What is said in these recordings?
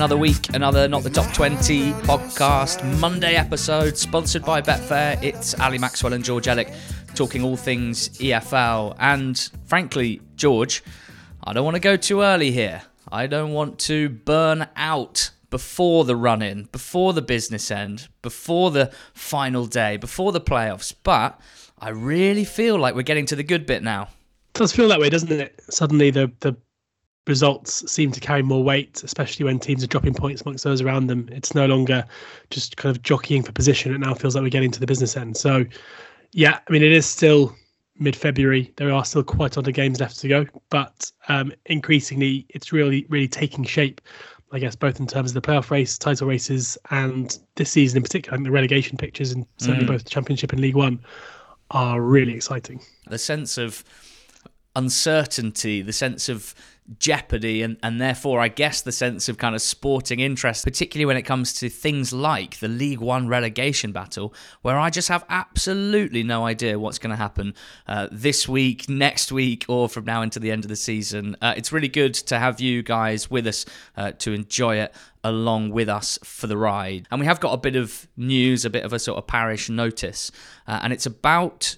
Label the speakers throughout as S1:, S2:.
S1: another week, another Not the Top 20 podcast Monday episode, sponsored by Betfair. It's Ali Maxwell and George Ellick talking all things EFL. And frankly, George, I don't want to go too early here. I don't want to burn out before the run in, before the business end, before the final day, before the playoffs. But I really feel like we're getting to the good bit now.
S2: It does feel that way, doesn't it? Suddenly the the results seem to carry more weight, especially when teams are dropping points amongst those around them. It's no longer just kind of jockeying for position. It now feels like we're getting to the business end. So, yeah, I mean, it is still mid February. There are still quite a lot of games left to go, but um, increasingly it's really, really taking shape. I guess both in terms of the playoff race, title races, and this season in particular, I think the relegation pictures, and certainly mm. both the Championship and League One, are really exciting.
S1: The sense of uncertainty, the sense of jeopardy and, and therefore I guess the sense of kind of sporting interest, particularly when it comes to things like the League One relegation battle, where I just have absolutely no idea what's going to happen uh, this week, next week, or from now into the end of the season. Uh, it's really good to have you guys with us uh, to enjoy it along with us for the ride. And we have got a bit of news, a bit of a sort of parish notice, uh, and it's about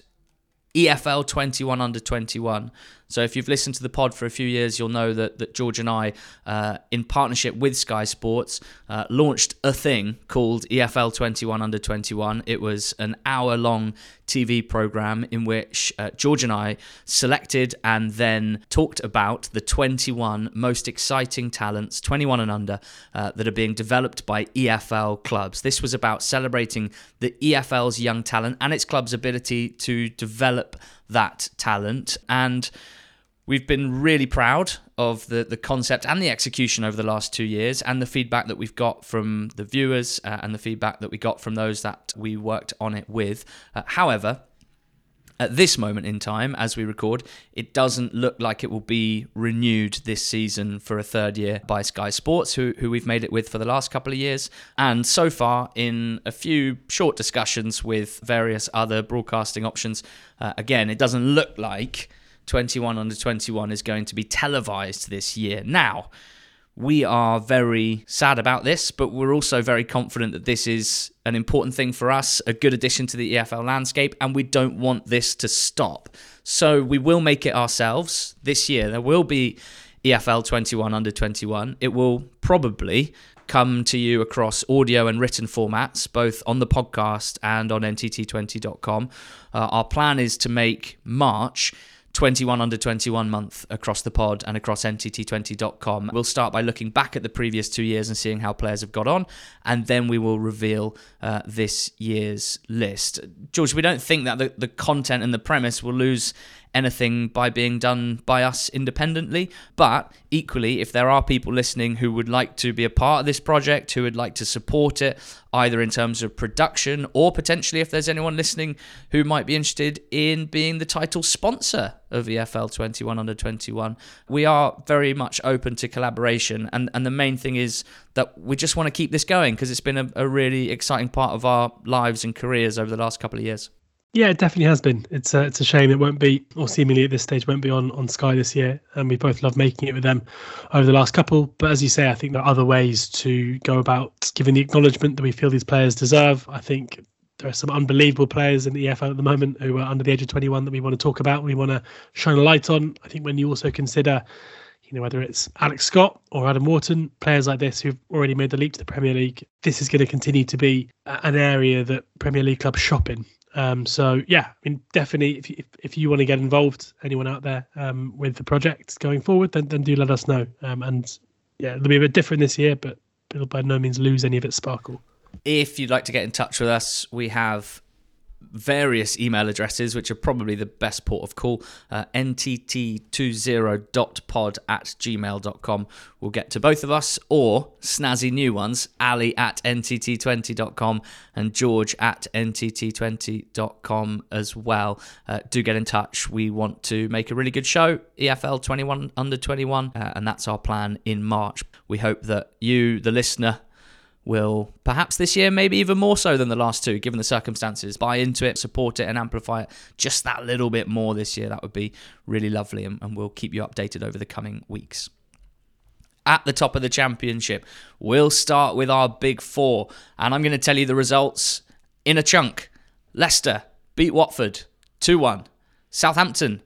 S1: EFL 21 under 21. So if you've listened to the pod for a few years, you'll know that that George and I, uh, in partnership with Sky Sports, uh, launched a thing called EFL 21 Under 21. It was an hour-long TV program in which uh, George and I selected and then talked about the 21 most exciting talents, 21 and under, uh, that are being developed by EFL clubs. This was about celebrating the EFL's young talent and its club's ability to develop that talent and We've been really proud of the, the concept and the execution over the last two years, and the feedback that we've got from the viewers uh, and the feedback that we got from those that we worked on it with. Uh, however, at this moment in time, as we record, it doesn't look like it will be renewed this season for a third year by Sky Sports, who, who we've made it with for the last couple of years. And so far, in a few short discussions with various other broadcasting options, uh, again, it doesn't look like 21 under 21 is going to be televised this year. Now, we are very sad about this, but we're also very confident that this is an important thing for us, a good addition to the EFL landscape, and we don't want this to stop. So we will make it ourselves this year. There will be EFL 21 under 21. It will probably come to you across audio and written formats, both on the podcast and on NTT20.com. Uh, our plan is to make March 21 under 21 month across the pod and across NTT20.com. We'll start by looking back at the previous two years and seeing how players have got on, and then we will reveal uh, this year's list. George, we don't think that the, the content and the premise will lose anything by being done by us independently. But equally, if there are people listening who would like to be a part of this project, who would like to support it, either in terms of production or potentially if there's anyone listening who might be interested in being the title sponsor of EFL 21 under 21, we are very much open to collaboration. And, and the main thing is that we just want to keep this going because it's been a, a really exciting part of our lives and careers over the last couple of years.
S2: Yeah, it definitely has been. It's a, it's a shame it won't be, or seemingly at this stage won't be on, on Sky this year. And we both love making it with them over the last couple. But as you say, I think there are other ways to go about giving the acknowledgement that we feel these players deserve. I think there are some unbelievable players in the EFL at the moment who are under the age of 21 that we want to talk about. We want to shine a light on. I think when you also consider, you know, whether it's Alex Scott or Adam Wharton, players like this who've already made the leap to the Premier League, this is going to continue to be an area that Premier League clubs shop in. Um, so yeah, I mean, definitely, if, if, if you want to get involved, anyone out there um, with the project going forward, then then do let us know. Um, and yeah, it'll be a bit different this year, but it'll by no means lose any of its sparkle.
S1: If you'd like to get in touch with us, we have various email addresses, which are probably the best port of call. Uh, ntt20.pod at gmail.com will get to both of us, or snazzy new ones, Ali at ntt20.com and George at ntt20.com as well. Uh, do get in touch. We want to make a really good show, EFL 21 under 21, uh, and that's our plan in March. We hope that you, the listener, will perhaps this year, maybe even more so than the last two, given the circumstances, buy into it, support it, and amplify it just that little bit more this year. That would be really lovely, and, and we'll keep you updated over the coming weeks. at the top of the championship. We'll start with our big four, and I'm going to tell you the results in a chunk. Leicester beat Watford 2 1. Southampton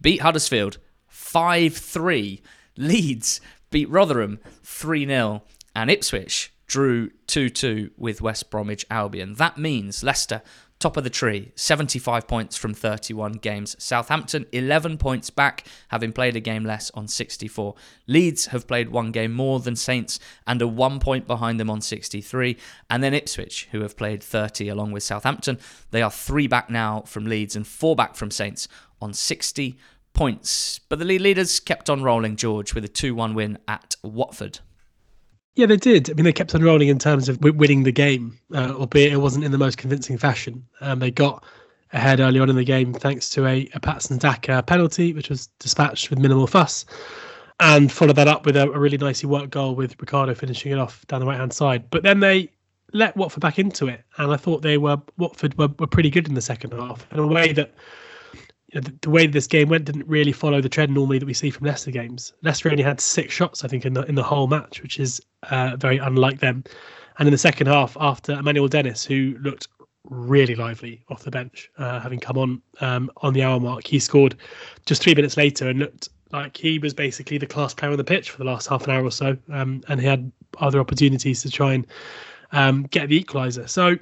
S1: beat Huddersfield 5 3. Leeds beat Rotherham 3 0. And Ipswich drew 2 2 with West Bromwich Albion. That means Leicester top of the tree, 75 points from 31 games. Southampton, 11 points back, having played a game less on 64. Leeds have played one game more than Saints and are one point behind them on 63. And then Ipswich, who have played 30 along with Southampton, they are three back now from Leeds and four back from Saints on 60 points. But the lead leaders kept on rolling, George, with a 2 1 win at Watford.
S2: Yeah, they did. I mean, they kept on rolling in terms of winning the game, uh, albeit it wasn't in the most convincing fashion. Um, they got ahead early on in the game thanks to a, a Patson Daka penalty, which was dispatched with minimal fuss, and followed that up with a, a really nicely worked goal with Ricardo finishing it off down the right hand side. But then they let Watford back into it, and I thought they were Watford were, were pretty good in the second half in a way that the, the, way this game went didn't really follow the trend normally that we see from Leicester games. Leicester only had six shots, I think, in the in the whole match, which is uh, very unlike them. And in the second half, after Emmanuel Dennis, who looked really lively off the bench, uh, having come on um, on the hour mark, he scored just three minutes later and looked like he was basically the class player on the pitch for the last half an hour or so. Um, and he had other opportunities to try and um, get the equaliser. So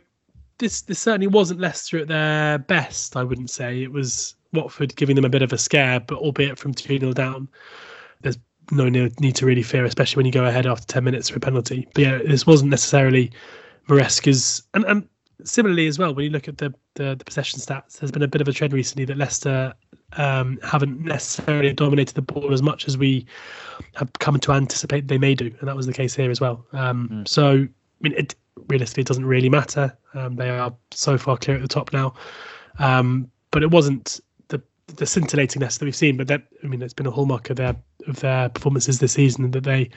S2: this this certainly wasn't Leicester at their best. I wouldn't say it was Watford giving them a bit of a scare, but albeit from 2 0 down, there's no need to really fear, especially when you go ahead after 10 minutes for a penalty. But yeah, this wasn't necessarily Maresca's. And, and similarly as well, when you look at the, the, the possession stats, there's been a bit of a trend recently that Leicester um, haven't necessarily dominated the ball as much as we have come to anticipate they may do. And that was the case here as well. Um, mm. So, I mean, it realistically doesn't really matter. Um, they are so far clear at the top now. Um, but it wasn't the scintillatingness that we've seen. But that I mean, it's been a hallmark of their of their performances this season that they,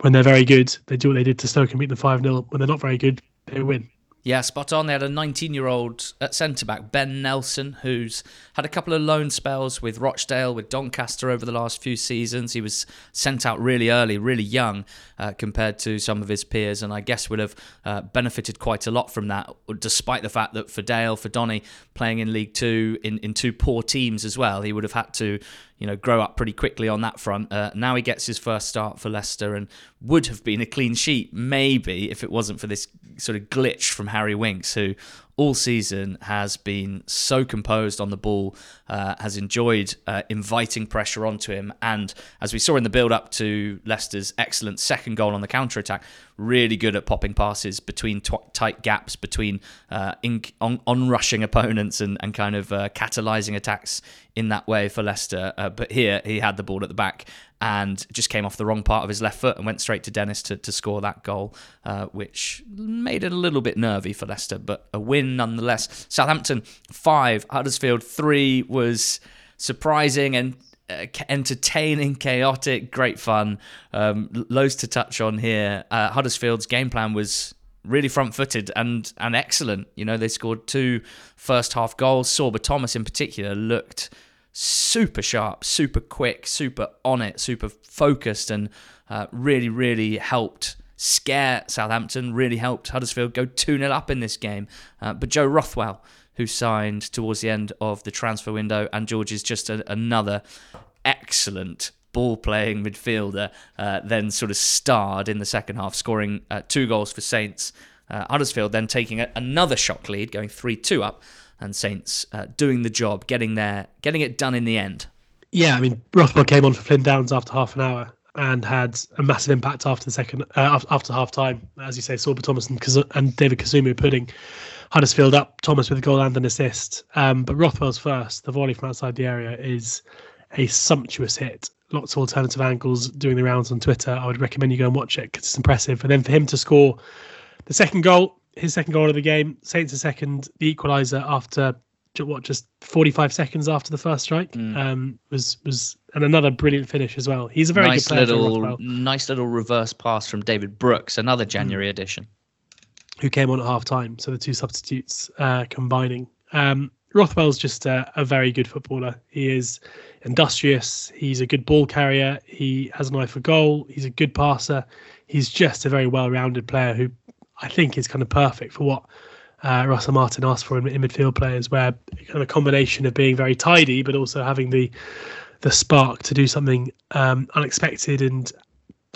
S2: when they're very good, they do what they did to Stoke and beat them five 0 When they're not very good, they win.
S1: Yeah, spot on. They had a 19 year old at centre back, Ben Nelson, who's had a couple of loan spells with Rochdale, with Doncaster over the last few seasons. He was sent out really early, really young uh, compared to some of his peers, and I guess would have uh, benefited quite a lot from that, despite the fact that for Dale, for Donny, playing in League Two in, in two poor teams as well, he would have had to you know, grow up pretty quickly on that front. Uh, now he gets his first start for Leicester and would have been a clean sheet, maybe, if it wasn't for this sort of glitch from Harry Winks, who all season has been so composed on the ball, uh, has enjoyed uh, inviting pressure onto him, and as we saw in the build up to Leicester's excellent second goal on the counter attack, really good at popping passes between t- tight gaps between uh, in- on, on rushing opponents and, and kind of uh, catalysing attacks in that way for Leicester. Uh, but here he had the ball at the back and just came off the wrong part of his left foot and went straight to Dennis to, to score that goal, uh, which made it a little bit nervy for Leicester, but a win nonetheless. Southampton five, Huddersfield three was surprising and uh, entertaining, chaotic, great fun. Um, loads to touch on here. Uh, Huddersfield's game plan was really front-footed and and excellent. You know, they scored two first half goals. Sorba Thomas in particular looked super sharp, super quick, super on it, super focused, and uh, really, really helped scare Southampton, really helped Huddersfield go 2 0 up in this game. Uh, but Joe Rothwell, who signed towards the end of the transfer window, and George is just a, another excellent ball playing midfielder, uh, then sort of starred in the second half, scoring uh, two goals for Saints. Uh, Huddersfield then taking a, another shock lead, going 3 2 up and Saints uh, doing the job, getting there, getting it done in the end.
S2: Yeah, I mean Rothwell came on for Flynn Downes after half an hour and had a massive impact after the second uh, after half time. As you say, Sorba Thomas and, and David Kasumu putting Huddersfield up. Thomas with a goal and an assist. Um, but Rothwell's first, the volley from outside the area is a sumptuous hit. Lots of alternative angles doing the rounds on Twitter. I would recommend you go and watch it because it's impressive. And then for him to score the second goal, his second goal of the game. Saints a second, the equaliser after what just 45 seconds after the first strike mm. um, was was and another brilliant finish as well. He's a very
S1: nice
S2: good player.
S1: Little, nice little reverse pass from David Brooks, another January mm. edition,
S2: who came on at half time. So the two substitutes uh, combining. Um, Rothwell's just a, a, very good footballer. He is industrious. He's a good ball carrier. He has an eye for goal. He's a good passer. He's just a very well-rounded player who I think is kind of perfect for what uh, Russell Martin asked for in, in midfield players, where kind of a combination of being very tidy but also having the the spark to do something um, unexpected and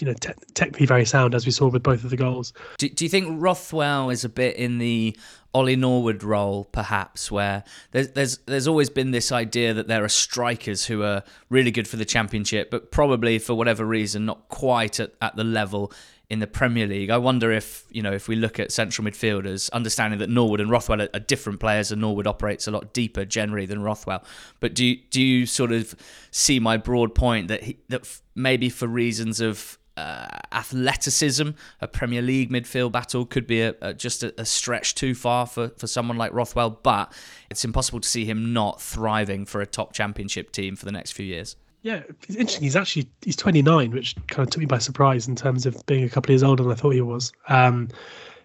S2: you know te- technically very sound, as we saw with both of the goals.
S1: Do, do you think Rothwell is a bit in the Ollie Norwood role, perhaps, where there's there's there's always been this idea that there are strikers who are really good for the championship, but probably for whatever reason not quite at, at the level in the Premier League. I wonder if you know if we look at central midfielders, understanding that Norwood and Rothwell are, are different players, and Norwood operates a lot deeper generally than Rothwell. But do you, do you sort of see my broad point that he, that maybe for reasons of uh, athleticism, a Premier League midfield battle could be a, a, just a, a, stretch too far for, for someone like Rothwell, but it's impossible to see him not thriving for a top championship team for the next few years.
S2: Yeah, it's interesting. He's actually he's 29, which kind of took me by surprise in terms of being a couple of years older than I thought he was. Um,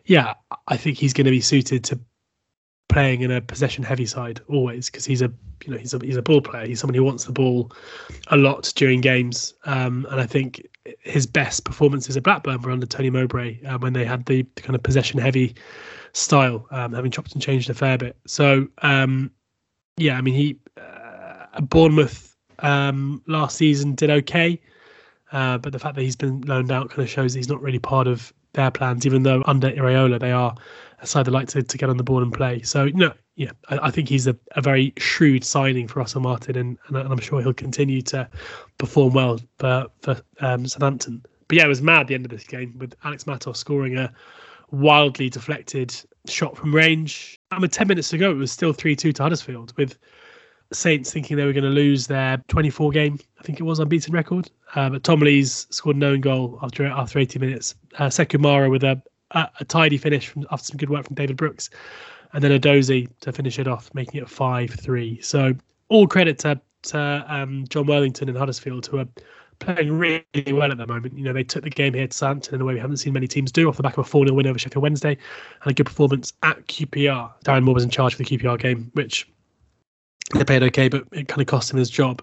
S2: yeah, I think he's going to be suited to playing in a possession heavy side always because he's a you know he's a he's a ball player. He's someone who wants the ball a lot during games, um, and I think his best performances at Blackburn were under Tony Mowbray uh, when they had the, the, kind of possession heavy style, um, having chopped and changed a fair bit. So um, yeah, I mean he uh, Bournemouth um, last season did okay, uh, but the fact that he's been loaned out kind of shows he's not really part of their plans. Even though under Iraola they are a side that like to, to get on the board and play. So know, yeah, I, I think he's a, a, very shrewd signing for Russell Martin, and, and, I'm sure he'll continue to perform well for for um, Southampton. But yeah, it was mad the end of this game with Alex Matos scoring a wildly deflected shot from range. I mean, 10 minutes ago, it was still 3 2 to Huddersfield with Saints thinking they were going to lose their 24 game, I think it was, unbeaten record. Uh, but Tom Lees scored an own goal after after 80 minutes. Uh, Sekou Mara with a, a, a tidy finish from, after some good work from David Brooks, and then Edozie to finish it off, making it 5 3. So all credit to, to um, Jon Worthington and Huddersfield, who are playing really well at the moment. You know, they took the game here to Southampton in a way we haven't seen many teams do off the back of a 4 0 win over Sheffield Wednesday and a good performance at QPR. Darren Moore was in charge for the QPR game, which they paid okay, but it kind of cost him his job.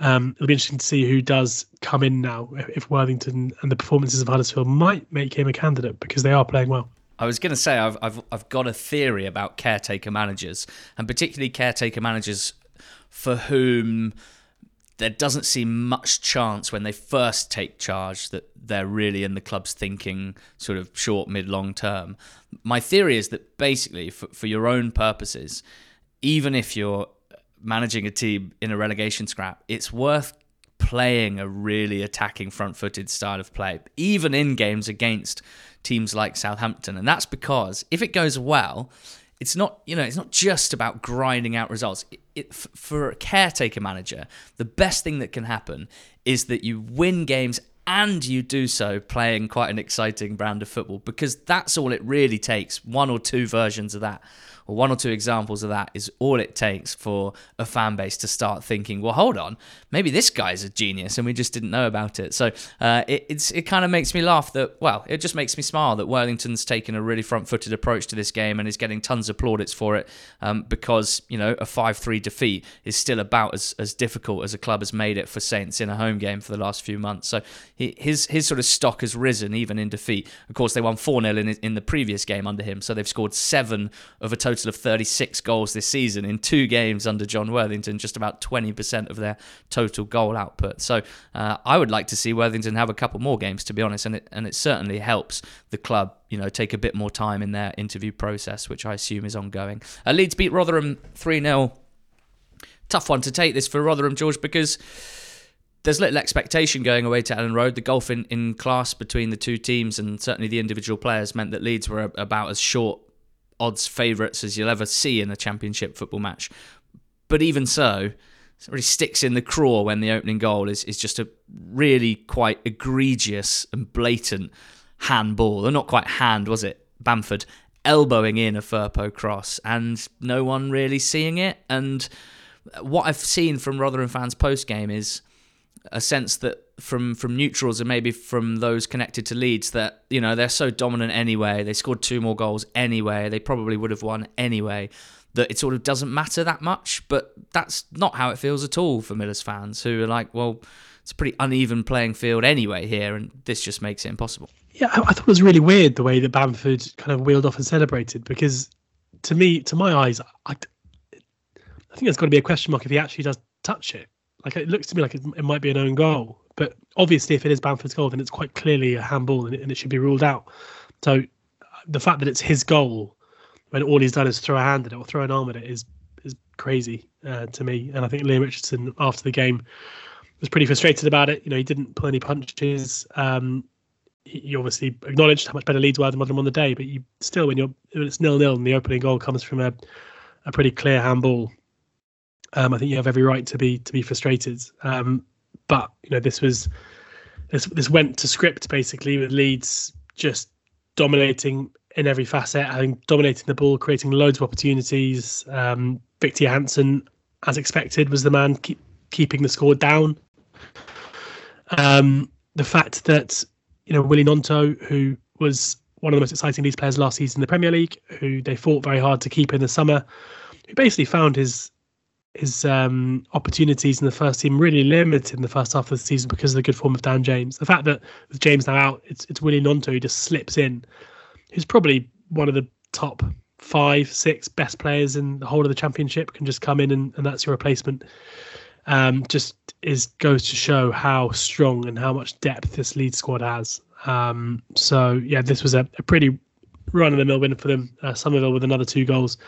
S2: Um, it'll be interesting to see who does come in now if Worthington and the performances of Huddersfield might make him a candidate because they are playing well.
S1: I was going to say I've, I've I've got a theory about caretaker managers and particularly caretaker managers for whom there doesn't seem much chance when they first take charge that they're really in the club's thinking sort of short, mid, long term. My theory is that basically for, for your own purposes, even if you're managing a team in a relegation scrap, it's worth playing a really attacking front footed style of play, even in games against teams like Southampton. And that's because if it goes well, it's not you know it's not just about grinding out results. It, it, for a caretaker manager, the best thing that can happen is that you win games and you do so playing quite an exciting brand of football because that's all it really takes. One or two versions of that or one or two examples of that is all it takes for a fan base to start thinking, well, hold on, maybe this guy's a genius and we just didn't know about it. So uh, it, it kind of makes me laugh that, well, it just makes me smile that Worthington's taken a really front footed approach to this game and is getting tons of plaudits for it um, because, you know, a 5 3 defeat is still about as, as difficult as a club has made it for Saints in a home game for the last few months. So he, his, his sort of stock has risen even in defeat. Of course, they won 4 0 in, in the previous game under him, so they've scored seven of a total total of 36 goals this season in two games under Jon Worthington, just about 20% of their total goal output. So uh, I would like to see Worthington have a couple more games, to be honest, and it and it certainly helps the club, you know, take a bit more time in their interview process, which I assume is ongoing. Uh, Leeds beat Rotherham 3 0. Tough one to take this for Rotherham, George, because there's little expectation going away to Elland Road. The golf in, in class between the two teams and certainly the individual players meant that Leeds were about as short odds favourites as you'll ever see in a championship football match. But even so, it really sticks in the craw when the opening goal is, is just a really quite egregious and blatant handball. Or not quite hand, was it? Bamford elbowing in a Firpo cross and no one really seeing it. And what I've seen from Rotherham fans post game is a sense that from from neutrals and maybe from those connected to Leeds that you know they're so dominant anyway. They scored two more goals anyway. They probably would have won anyway. That it sort of doesn't matter that much. But that's not how it feels at all for Millers fans who are like, well, it's a pretty uneven playing field anyway here, and this just makes it impossible.
S2: Yeah, I, I thought it was really weird the way that Bamford kind of wheeled off and celebrated because to me, to my eyes, I, I think there's got to be a question mark if he actually does touch it. Like it looks to me like it, it might be an own goal, but obviously if it is Bamford's goal, then it's quite clearly a handball and it, and it should be ruled out. So the fact that it's his goal when all he's done is throw a hand at it or throw an arm at it is is crazy uh, to me. And I think Leam Richardson after the game was pretty frustrated about it. You know, he didn't pull any punches. Um, he obviously acknowledged how much better Leeds were than Rotherham on the day, but you still when you're when it's nil nil and the opening goal comes from a a pretty clear handball, um, I think you have every right to be to be frustrated. Um, but you know this was this this went to script basically with Leeds just dominating in every facet, having dominating the ball, creating loads of opportunities. Um, Viktor Johansson, as expected, was the man keep, keeping the score down. Um, the fact that you know, Willy Gnonto, who was one of the most exciting Leeds players last season in the Premier League, who they fought very hard to keep in the summer, who basically found his his um, opportunities in the first team really limited in the first half of the season because of the good form of Dan James. The fact that with James now out, it's it's Willy Gnonto who just slips in, who's probably one of the top five, six best players in the whole of the championship, can just come in and, and that's your replacement um, just is goes to show how strong and how much depth this lead squad has. Um, so yeah, this was a, a pretty run of the mill win for them. Uh, Summerville with another two goals.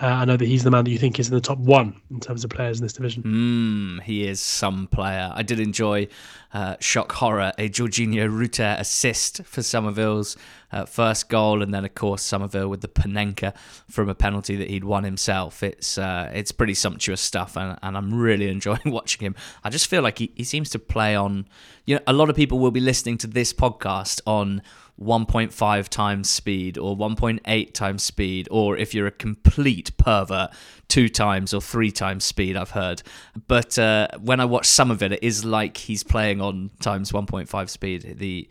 S2: Uh, I know that he's the man that you think is in the top one in terms of players in this division.
S1: Mm, he is some player. I did enjoy uh, shock horror a Georginio Rutter assist for Summerville's uh, first goal, and then of course Summerville with the Panenka from a penalty that he'd won himself. It's uh, it's pretty sumptuous stuff, and, and I'm really enjoying watching him. I just feel like he, he seems to play on. You know, a lot of people will be listening to this podcast on 1.5 times speed or 1.8 times speed, or if you're a complete pervert, two times or three times speed, I've heard. But uh, when I watch some of it, it is like he's playing on times 1.5 speed. The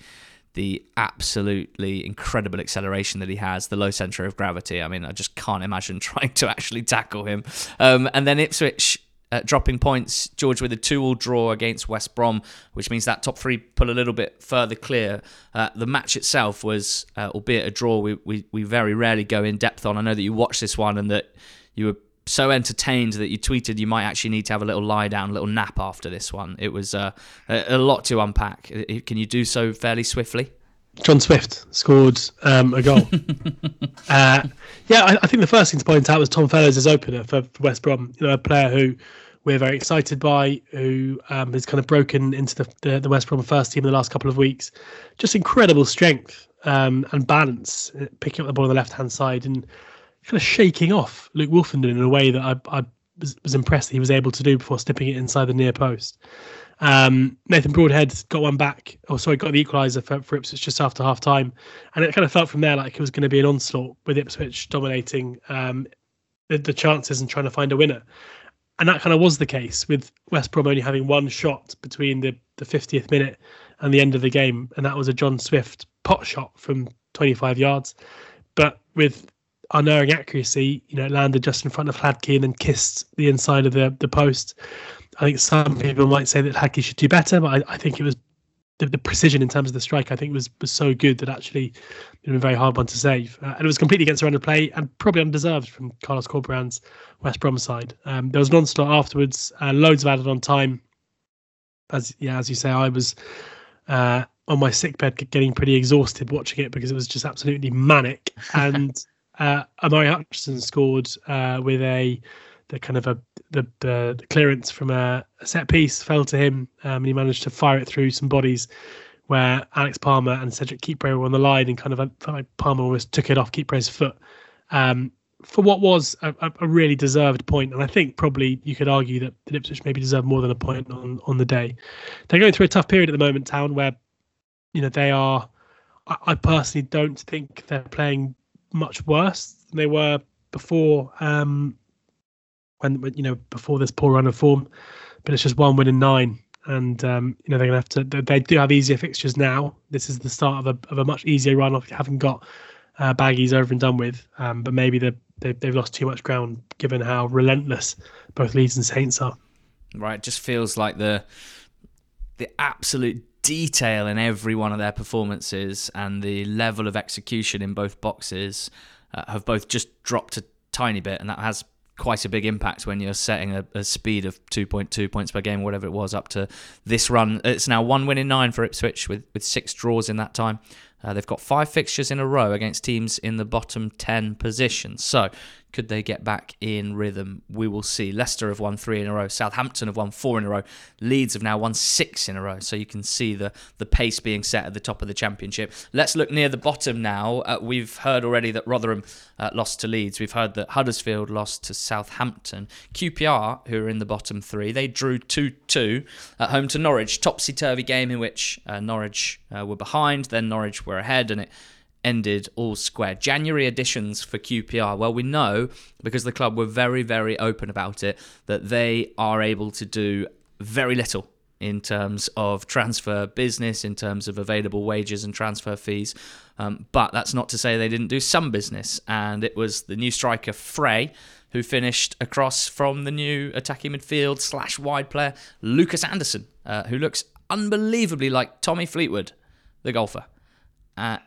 S1: the absolutely incredible acceleration that he has, the low center of gravity. I mean, I just can't imagine trying to actually tackle him. Um, and then Ipswich dropping points. George with a two-all draw against West Brom, which means that top three pull a little bit further clear. Uh, the match itself was, uh, albeit a draw, we, we we very rarely go in depth on. I know that you watched this one and that you were so entertained that you tweeted you might actually need to have a little lie down, a little nap after this one. It was uh, a, a lot to unpack. Can you do so fairly swiftly?
S2: John Swift scored um, a goal. uh, yeah, I, I, think the first thing to point out was Tom Fellows as opener for, for, West Brom. You know, a player who we're very excited by, who um, has kind of broken into the, the, the West Brom first team in the last couple of weeks. Just incredible strength um, and balance, uh, picking up the ball on the left hand side and kind of shaking off Luke Woolfenden in a way that I, I was, was impressed that he was able to do before snipping it inside the near post. Um, Nathan Broadhead got one back, or sorry, got the equaliser for, for Ipswich just after half time. And it kind of felt from there like it was going to be an onslaught with Ipswich dominating um, the, the chances and trying to find a winner. And that kind of was the case with West Brom only having one shot between the, the 50th minute and the end of the game. And that was a John Swift pot shot from 25 yards. But with unerring accuracy, you know, it landed just in front of Hladky and then kissed the inside of the, the post. I think some people might say that Hladky should do better, but I, I think it was the, the, precision in terms of the strike. I think was was so good that actually it was a very hard one to save, uh, and it was completely against the run of play and probably undeserved from Carlos Corberan's West Brom side. Um, there was an onslaught afterwards, uh, loads of added on time. As yeah, as you say, I was. Uh, on my sickbed, getting pretty exhausted watching it because it was just absolutely manic. And uh, Omari Hutchinson scored uh, with a the kind of a the, the, the clearance from a, a, set piece fell to him, um, and he managed to fire it through some bodies where Alex Palmer and Cedric Kipré were on the line, and kind of like Palmer almost took it off Kipre's foot. Um, for what was a, a, really deserved point. point, and I think probably you could argue that, the Ipswich maybe deserved more than a point on, on the day. They're going through a tough period at the moment, Town, where you know they are. I, I personally don't think they're playing much worse than they were before um, when you know before this poor run of form. But it's just one win in nine, and um, you know they're to have to. They do have easier fixtures now. This is the start of a of a much easier run of having got uh, baggies over and done with. Um, but maybe they, they've lost too much ground given how relentless both Leeds and Saints are.
S1: Right, just feels like the the absolute detail in every one of their performances and the level of execution in both boxes uh, have both just dropped a tiny bit, and that has quite a big impact when you're setting a, a, speed of 2.2 points per game, whatever it was, up to this run. It's now one win in nine for Ipswich with, with six draws in that time. Uh, they've got five fixtures in a row against teams in the bottom 10 positions. So could they get back in rhythm? We will see. Leicester have won three in a row. Southampton have won four in a row. Leeds have now won six in a row. So you can see the, the pace being set at the top of the championship. Let's look near the bottom now. Uh, we've heard already that Rotherham uh, lost to Leeds. We've heard that Huddersfield lost to Southampton. QPR, who are in the bottom three, they drew 2 2 at home to Norwich. Topsy turvy game in which uh, Norwich uh, were behind, then Norwich were ahead, and it ended all square. January additions for QPR. Well, we know because the club were very, very open about it that they are able to do very little in terms of transfer business, in terms of available wages and transfer fees. Um, but that's not to say they didn't do some business. And it was the new striker Frey who finished across from the new attacking midfield slash wide player Lucas Andersen, uh, who looks unbelievably like Tommy Fleetwood, the golfer. Uh,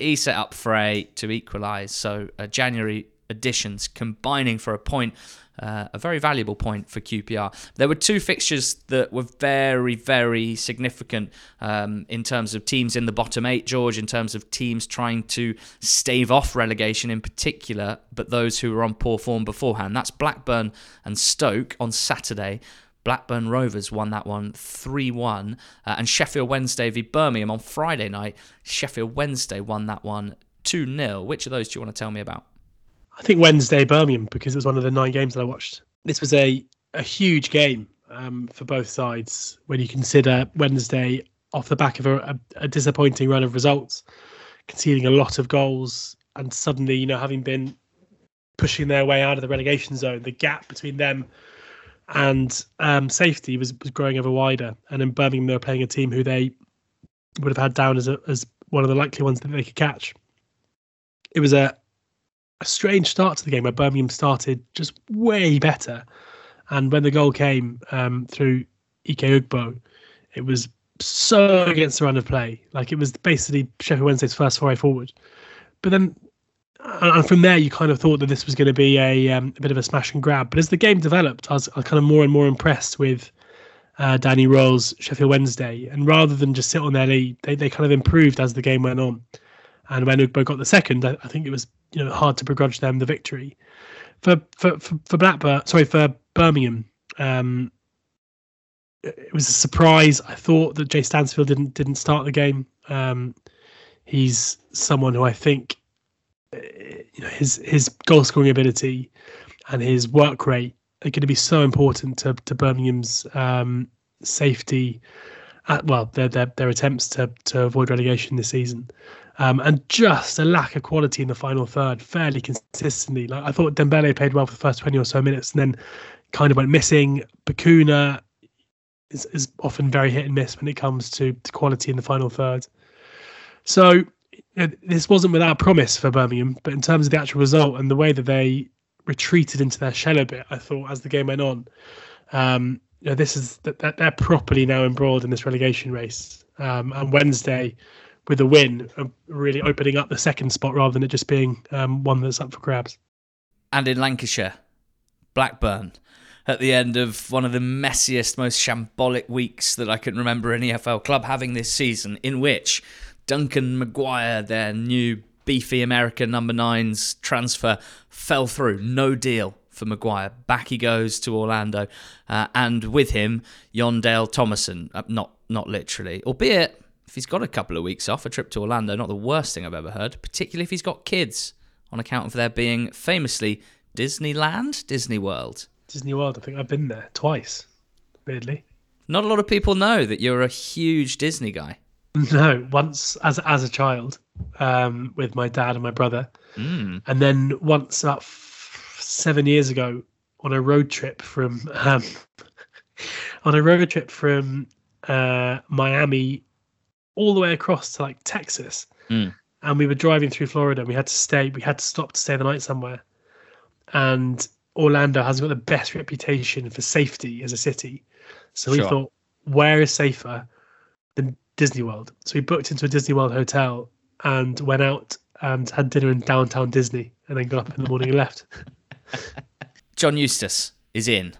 S1: he set up Frey to equalise. So uh, January additions combining for a point, uh, a very valuable point for QPR. There were two fixtures that were very, very significant um, in terms of teams in the bottom eight, George, in terms of teams trying to stave off relegation in particular, but those who were on poor form beforehand. That's Blackburn and Stoke on Saturday. Blackburn Rovers won that one 3 1. Uh, and Sheffield Wednesday v Birmingham on Friday night. Sheffield Wednesday won that one 2 0. Which of those do you want to tell me about?
S2: I think Wednesday Birmingham because it was one of the nine games that I watched. This was a, a huge game um, for both sides when you consider Wednesday off the back of a, a, a disappointing run of results, conceding a lot of goals, and suddenly, you know, having been pushing their way out of the relegation zone, the gap between them and um, safety was, was growing ever wider. And in Birmingham, they were playing a team who they would have had down as a, as one of the likely ones that they could catch. It was a a strange start to the game where Birmingham started just way better, and when the goal came um, through Ike Ugbo, it was so against the run of play. Like it was basically Sheffield Wednesday's first foray forward. But then and from there, you kind of thought that this was going to be a, um, a bit of a smash and grab. But as the game developed, I was, I was kind of more and more impressed with uh, Danny Röhl's Sheffield Wednesday. And rather than just sit on their lead, they, they kind of improved as the game went on. And when Ugbo got the second, I, I think it was you know hard to begrudge them the victory. For for for, for Blackburn, sorry for Birmingham, um, it was a surprise. I thought that Jay Stansfield didn't didn't start the game. Um, he's someone who I think you know his his goal scoring ability and his work rate are going to be so important to to Birmingham's um, safety. At, well, their, their their attempts to to avoid relegation this season, um, and just a lack of quality in the final third, fairly consistently. Like I thought, Dembele played well for the first twenty or so minutes, and then kind of went missing. Bacuna is, is often very hit and miss when it comes to, to quality in the final third. So this wasn't without promise for Birmingham, but in terms of the actual result and the way that they retreated into their shell a bit, I thought as the game went on, um, you know, this is that, they're properly now embroiled in this relegation race. Um, and Wednesday, with a win, really opening up the second spot rather than it just being um, one that's up for grabs.
S1: And in Lancashire, Blackburn at the end of one of the messiest, most shambolic weeks that I can remember an EFL club having this season, in which Duncan McGuire, their new beefy American number nine's transfer, fell through. No deal for McGuire. Back he goes to Orlando, uh, and with him, Yondale Dahl Tomasson. Uh, not not literally, albeit if he's got a couple of weeks off, a trip to Orlando, not the worst thing I've ever heard. Particularly if he's got kids, on account of there being famously Disneyland, Disney World.
S2: Disney World. I think I've been there twice. Weirdly,
S1: not a lot of people know that you're a huge Disney guy.
S2: No, once as as a child, um, with my dad and my brother,
S1: mm.
S2: and then once about f- seven years ago on a road trip from um, on a road trip from uh, Miami all the way across to like Texas.
S1: Mm.
S2: And we were driving through Florida. And we had to stay. We had to stop to stay the night somewhere. And Orlando has got the best reputation for safety as a city. So we thought, where is safer than Disney World? So we booked into a Disney World hotel and went out and had dinner in downtown Disney, and then got up in the morning and left.
S1: John Eustace is in.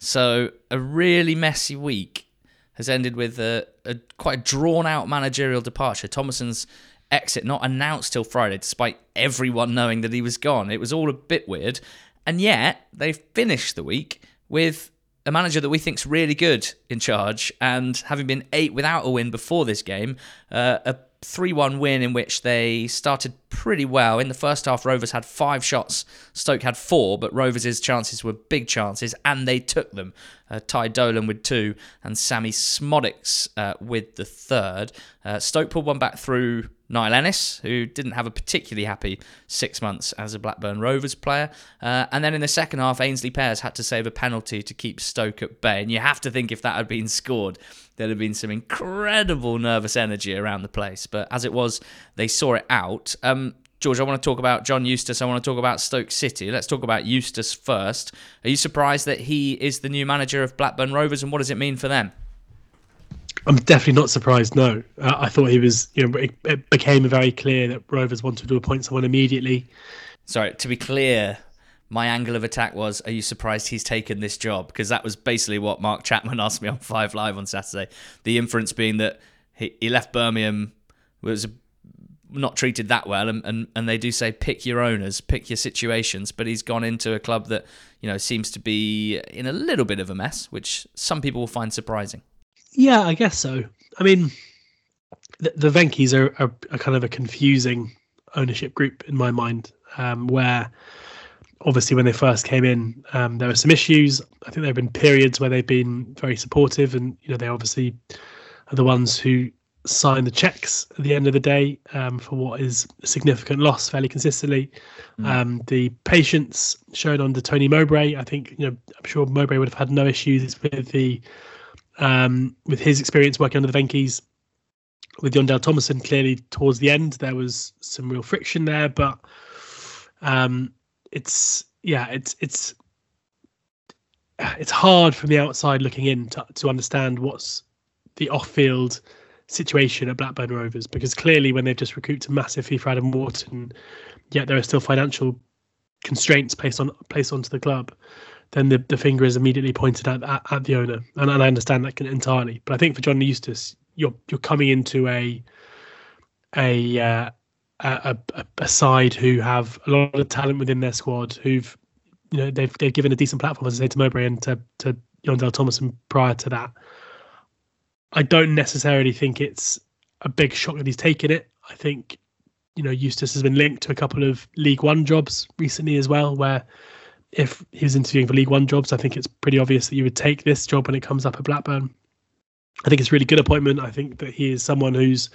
S1: So a really messy week has ended with a, a quite drawn out managerial departure. Tomasson's exit not announced till Friday, despite everyone knowing that he was gone. It was all a bit weird. And yet they've finished the week with a manager that we think's really good in charge, and having been eight without a win before this game, uh, a 3 1 win in which they started pretty well. In the first half, Rovers had five shots, Stoke had four, but Rovers' chances were big chances, and they took them. Uh, Ty Dolan with two, and Sammie Szmodics uh, with the third. Uh, Stoke pulled one back through Niall Ennis, who didn't have a particularly happy six months as a Blackburn Rovers player. Uh, and then in the second half, Aynsley Pears had to save a penalty to keep Stoke at bay. And you have to think if that had been scored, there'd have been some incredible nervous energy around the place. But as it was, they saw it out. Um, George, I want to talk about John Eustace. I want to talk about Stoke City. Let's talk about Eustace first. Are you surprised that he is the new manager of Blackburn Rovers, and what does it mean for them?
S2: I'm definitely not surprised. No, uh, I thought he was. You know, it, it became very clear that Rovers wanted to appoint someone immediately.
S1: Sorry, to be clear, my angle of attack was, "Are you surprised he's taken this job?" Because that was basically what Mark Chapman asked me on Five Live on Saturday. The inference being that he, he left Birmingham was not treated that well, and, and and they do say pick your owners, pick your situations. But he's gone into a club that you know seems to be in a little bit of a mess, which some people will find surprising.
S2: Yeah, I guess so. I mean, the, the are, are, are kind of a confusing ownership group in my mind, um, where obviously when they first came in, um, there were some issues. I think there have been periods where they've been very supportive, and you know they obviously are the ones who sign the checks at the end of the day um, for what is a significant loss fairly consistently. Um, the patience shown under Tony Mowbray, I think you know I'm sure Mowbray would have had no issues with the um, with his experience working under the Venky's. With Jon Dahl Tomasson, clearly towards the end there was some real friction there, but um, it's yeah, it's it's it's hard from the outside looking in to, to understand what's the off-field situation at Blackburn Rovers because clearly when they've just recruited a massive fee for Adam Wharton, yet there are still financial constraints placed on placed onto the club, then the, the finger is immediately pointed at, at, at the owner, and, and I understand that can, entirely. But I think for John Eustace, you're you're coming into a a uh, a, a, a side who have a lot of talent within their squad, who've you know they've they've given a decent platform, as I say, to Mowbray and to to Jon Dahl Tomasson prior to that. I don't necessarily think it's a big shock that he's taken it. I think you know Eustace has been linked to a couple of League One jobs recently as well, where if he was interviewing for League One jobs, I think it's pretty obvious that you would take this job when it comes up at Blackburn. I think it's a really good appointment. I think that he is someone who's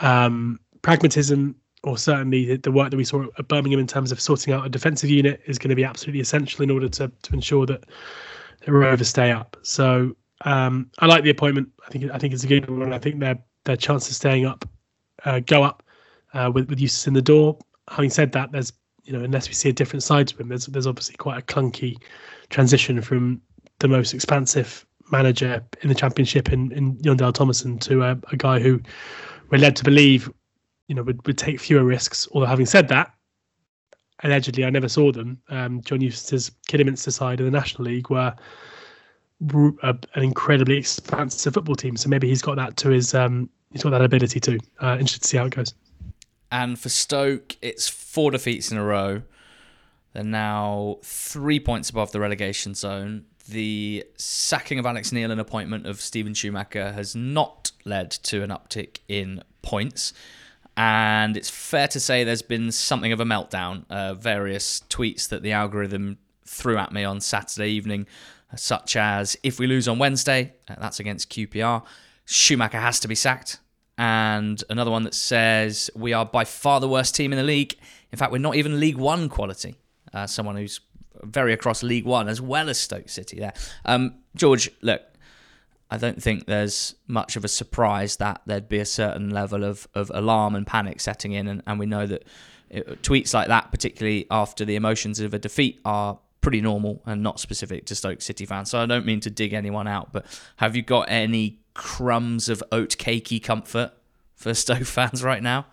S2: um, pragmatism, or certainly the, the work that we saw at Birmingham in terms of sorting out a defensive unit, is going to be absolutely essential in order to to ensure that the Rovers stay up. So um, I like the appointment. I think I think it's a good one. I think their their chance of staying up uh, go up uh, with with Eustace in the door. Having said that, there's you know unless we see a different side to him, there's there's obviously quite a clunky transition from the most expansive manager in the championship in in Jon Dahl Tomasson to a, a guy who we're led to believe you know would, would take fewer risks. Although having said that, allegedly I never saw them. Um, John Eustace's Kidderminster side in the National League were an incredibly expansive football team. So maybe he's got that to his um, he's got that ability too. Uh, interested to see how it goes.
S1: And for Stoke, it's four defeats in a row. They're now three points above the relegation zone. The sacking of Alex Neil and appointment of Steven Schumacher has not led to an uptick in points. And it's fair to say there's been something of a meltdown. Uh, various tweets that the algorithm threw at me on Saturday evening, such as if we lose on Wednesday, uh, that's against QPR, Schumacher has to be sacked. And another one that says we are by far the worst team in the league. In fact, we're not even League One quality. Uh, someone who's very across League One as well as Stoke City there. Um, George, look, I don't think there's much of a surprise that there'd be a certain level of, of alarm and panic setting in. And, and we know that it, tweets like that, particularly after the emotions of a defeat, are pretty normal and not specific to Stoke City fans. So I don't mean to dig anyone out, but have you got any crumbs of oat cakey comfort for Stoke fans right now?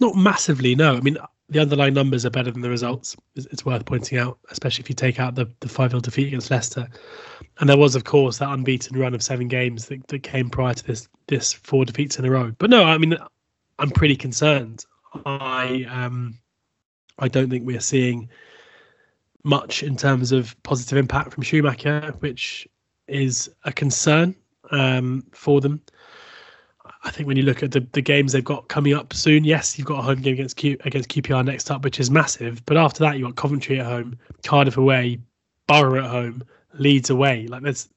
S2: Not massively, no. I mean, the underlying numbers are better than the results. It's worth pointing out, especially if you take out the the five 0 defeat against Leicester. And there was, of course, that unbeaten run of seven games that, that came prior to this this four defeats in a row. But no, I mean, I'm pretty concerned. I um, I don't think we're seeing much in terms of positive impact from Schumacher, which is a concern um, for them. I think when you look at the, the games they've got coming up soon, yes, you've got a home game against Q, against QPR next up, which is massive. But after that, you've got Coventry at home, Cardiff away, Borough at home, Leeds away. Like there's,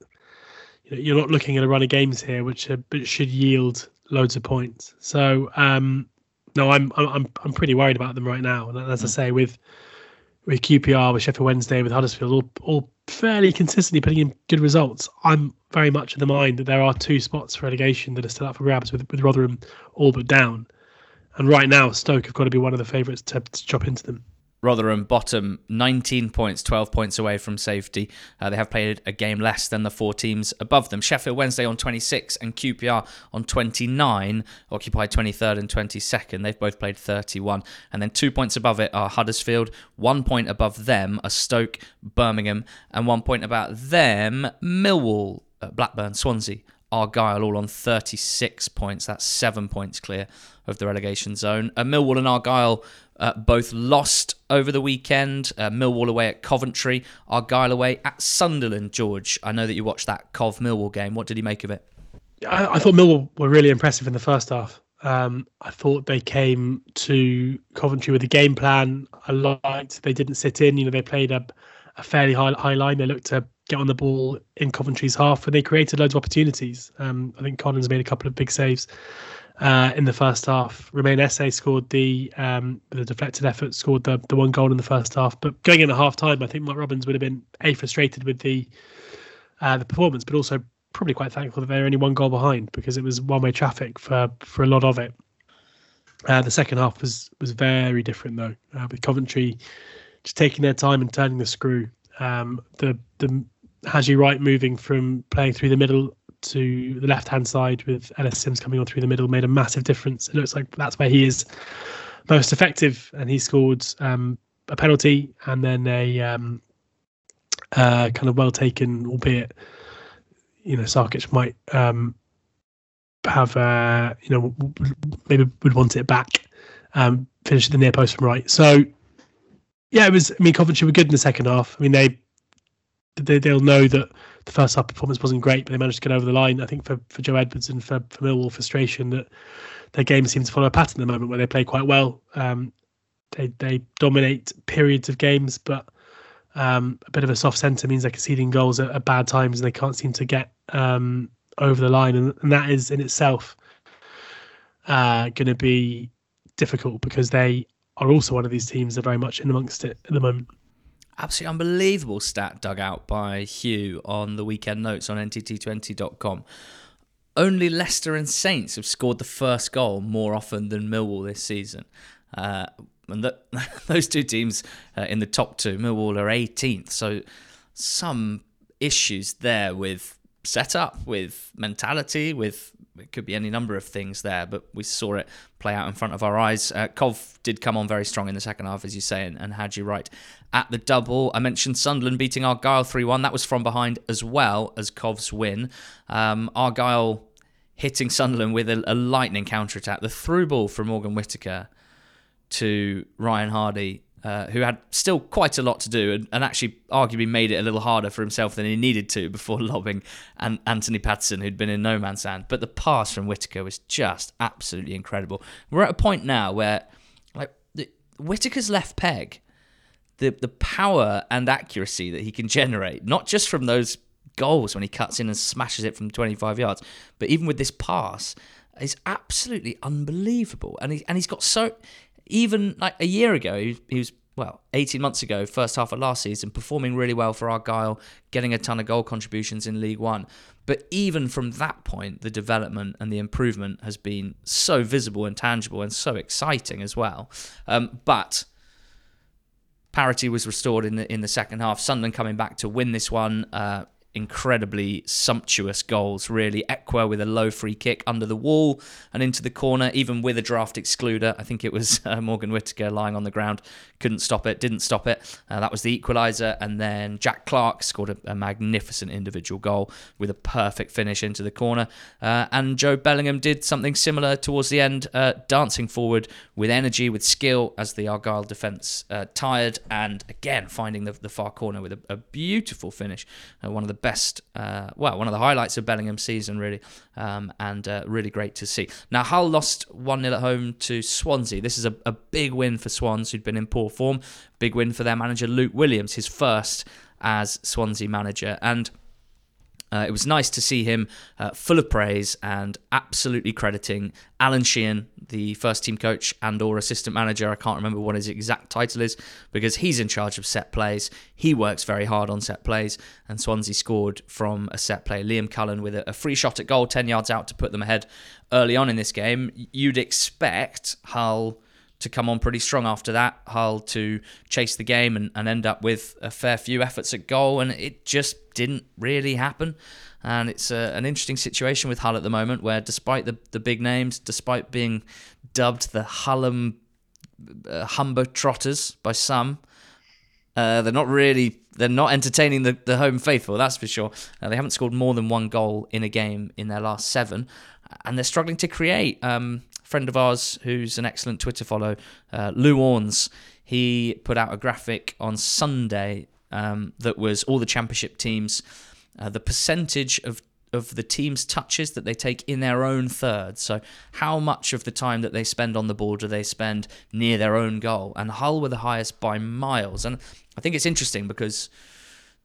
S2: you know, you're not looking at a run of games here, which are, should yield loads of points. So um, no, I'm I'm I'm pretty worried about them right now. And as I hmm. say, with with QPR, with Sheffield Wednesday, with Huddersfield, all all fairly consistently putting in good results. I'm very much of the mind that there are two spots for relegation that are still up for grabs with, with Rotherham all but down. And right now, Stoke have got to be one of the favourites to, to drop into them.
S1: Rotherham bottom 19 points, 12 points away from safety. Uh, they have played a game less than the four teams above them. Sheffield Wednesday on 26 and QPR on 29, occupied 23rd and 22nd. They've both played 31. And then two points above it are Huddersfield, one point above them are Stoke, Birmingham, and one point about them, Millwall, uh, Blackburn, Swansea. Argyle all on 36 points. That's seven points clear of the relegation zone. Uh, Millwall and Argyle uh, both lost over the weekend. Uh, Millwall away at Coventry, Argyle away at Sunderland. George, I know that you watched that Cov Millwall game. What did you make of it?
S2: I, I thought Millwall were really impressive in the first half. Um, I thought they came to Coventry with a game plan. I liked they didn't sit in. You know, they played a, a fairly high high line. They looked to get on the ball in Coventry's half, and they created loads of opportunities. Um, I think Collins made a couple of big saves uh, in the first half. Romain Esse scored the um, the deflected effort, scored the the one goal in the first half. But going in at half time, I think Mark Robins would have been a frustrated with the uh, the performance, but also probably quite thankful that they're only one goal behind because it was one way traffic for for a lot of it. Uh, the second half was was very different though, uh, with Coventry just taking their time and turning the screw. Um, the the Haji Wright moving from playing through the middle to the left hand side with Ellis Simms coming on through the middle made a massive difference. It looks like that's where he is most effective, and he scored um, a penalty and then a um, uh, kind of well taken, albeit you know Sarkic might um, have uh, you know maybe would want it back. Um, finish the near post from right. So yeah, it was. I mean, Coventry were good in the second half. I mean, they they they'll know that the first half performance wasn't great, but they managed to get over the line. I think for, for Joe Edwards and for, for Millwall frustration that their game seems to follow a pattern at the moment where they play quite well. Um, they they dominate periods of games, but um, a bit of a soft centre means they're conceding goals at, at, bad times and they can't seem to get um, over the line, and, and that is in itself uh, going to be difficult because they are also one of these teams that are very much in amongst it at the moment
S1: absolutely unbelievable stat dug out by Hugh on the weekend notes on NTT20.com. Only Leicester and Saints have scored the first goal more often than Millwall this season. Uh, and the, those two teams uh, in the top two, Millwall are 18th. So some issues there with setup, with mentality, with it could be any number of things there, but we saw it play out in front of our eyes. Uh, Cov did come on very strong in the second half, as you say, and, and Haji Wright at the double. I mentioned Sunderland beating Argyle 3 1. That was from behind as well as Cov's win. Um, Argyle hitting Sunderland with a, a lightning counter attack. The through ball from Morgan Whittaker to Ryan Hardie uh, who had still quite a lot to do and, and, actually arguably made it a little harder for himself than he needed to before lobbing and Anthony Patterson, who'd been in no man's land. But the pass from Whittaker was just absolutely incredible. We're at a point now where, like, the, Whittaker's left peg, the the power and accuracy that he can generate, not just from those goals when he cuts in and smashes it from 25 yards, but even with this pass, is absolutely unbelievable. And he and he's got so even like a year ago, he, was well, 18 months ago, first half of last season, performing really well for Argyle, getting a ton of goal contributions in League One. But even from that point, the development and the improvement has been so visible and tangible and so exciting as well. Um, but parity was restored in the in the second half. Sunderland coming back to win this one. Uh, incredibly sumptuous goals, really. Ekwah with a low free kick under the wall and into the corner, even with a draft excluder. I think it was uh, Morgan Whittaker lying on the ground, couldn't stop it, didn't stop it. Uh, that was the equaliser. And then Jack Clarke scored a, a, magnificent individual goal with a perfect finish into the corner. Uh, and Joe Bellingham did something similar towards the end, uh, dancing forward with energy, with skill as the Argyle defence uh, tired, and again finding the, the far corner with a, a beautiful finish. Uh, one of the best, uh, well, one of the highlights of Bellingham's season, really, um, and uh, really great to see. Now, Hull lost 1 0 at home to Swansea. This is a, a big win for Swans, who'd been in poor form. Big win for their manager, Luke Williams, his first as Swansea manager. And uh, it was nice to see him uh, full of praise and absolutely crediting Alan Sheehan, the first team coach and or assistant manager. I can't remember what his exact title is because he's in charge of set plays. He works very hard on set plays, and Swansea scored from a set play. Liam Cullen with a, a free shot at goal, 10 yards out to put them ahead early on in this game. You'd expect Hull to come on pretty strong after that. Hull to chase the game and, and end up with a fair few efforts at goal, and it just didn't really happen. And it's a, an interesting situation with Hull at the moment, where despite the, the big names, despite being dubbed the Hullum uh, Humber Trotters by some, uh, they're not really they're not entertaining the, the home faithful, that's for sure. Uh, they haven't scored more than one goal in a game in their last seven, and they're struggling to create. Um, friend of ours who's an excellent Twitter follow, uh, Lou Orns, he put out a graphic on Sunday um, that was all the championship teams, uh, the percentage of of the team's touches that they take in their own third. So, how much of the time that they spend on the ball do they spend near their own goal? And Hull were the highest by miles. And I think it's interesting because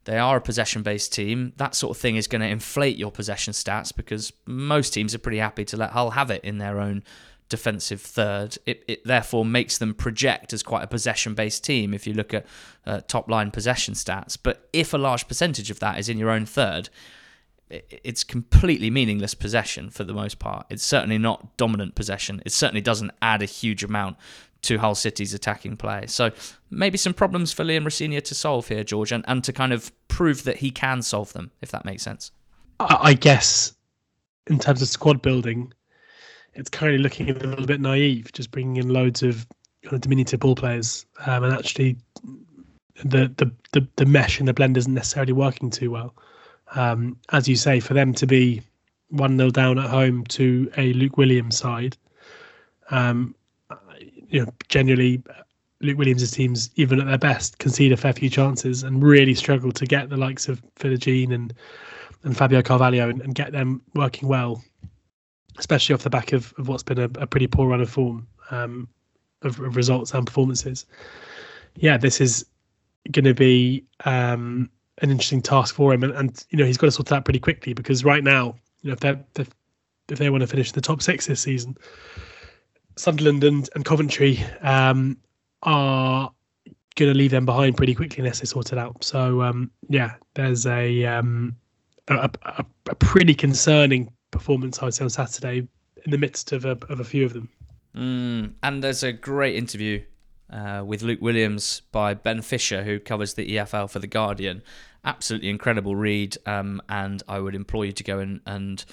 S1: they are a possession based team. That sort of thing is going to inflate your possession stats because most teams are pretty happy to let Hull have it in their own defensive third. It, it therefore makes them project as quite a possession based team if you look at uh, top line possession stats. But if a large percentage of that is in your own third, it, it's completely meaningless possession for the most part. It's certainly not dominant possession. It certainly doesn't add a huge amount to Hull City's attacking play. So maybe some problems for Liam Rosenior to solve here, George, and, and to kind of prove that he can solve them, if that makes sense.
S2: I guess in terms of squad building, it's currently looking a little bit naive, just bringing in loads of kind of diminutive ball players, um, and actually the, the the the mesh in the blend isn't necessarily working too well. Um, as you say, for them to be one 0 down at home to a Luke Williams side, um, you know, generally Luke Williams' teams, even at their best, concede a fair few chances and really struggle to get the likes of Philogene and and Fabio Carvalho and, and get them working well especially off the back of, of what's been a, a pretty poor run of form um, of, of, results and performances. Yeah, this is going to be um, an interesting task for him, and, and, you know he's got to sort that pretty quickly because right now, you know, if they if, if they want to finish the top six this season, Sunderland and, and Coventry um, are going to leave them behind pretty quickly unless they sort it out. So um, yeah, there's a, um, a, a, a pretty concerning performance, I would say, on Saturday in the midst of a, of a few of them.
S1: Mm, and there's a great interview uh, with Luke Williams by Ben Fisher, who covers the EFL for The Guardian. Absolutely incredible read, um, and I would implore you to go and, and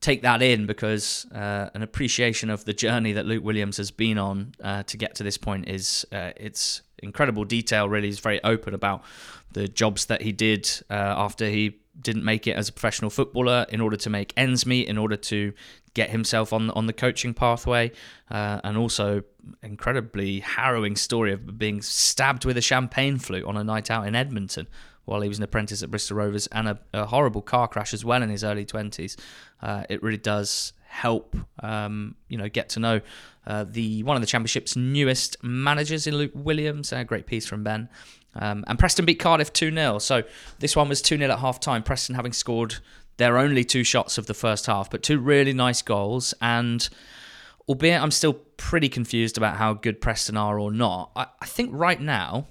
S1: take that in because uh, an appreciation of the journey that Luke Williams has been on uh, to get to this point is uh, it's incredible detail. Really, he's very open about the jobs that he did uh, after he didn't make it as a professional footballer in order to make ends meet, in order to get himself on on the coaching pathway, uh, and also incredibly harrowing story of being stabbed with a champagne flute on a night out in Edmonton while he was an apprentice at Bristol Rovers, and a, a horrible car crash as well in his early twenties. Uh, it really does help, um, you know, get to know uh, the one of the championship's newest managers in Luke Williams. A great piece from Ben. Um, and Preston beat Cardiff 2 0. So this one was 2 0 at half time. Preston having scored their only two shots of the first half, but two really nice goals. And albeit I'm still pretty confused about how good Preston are or not. I, I think right now,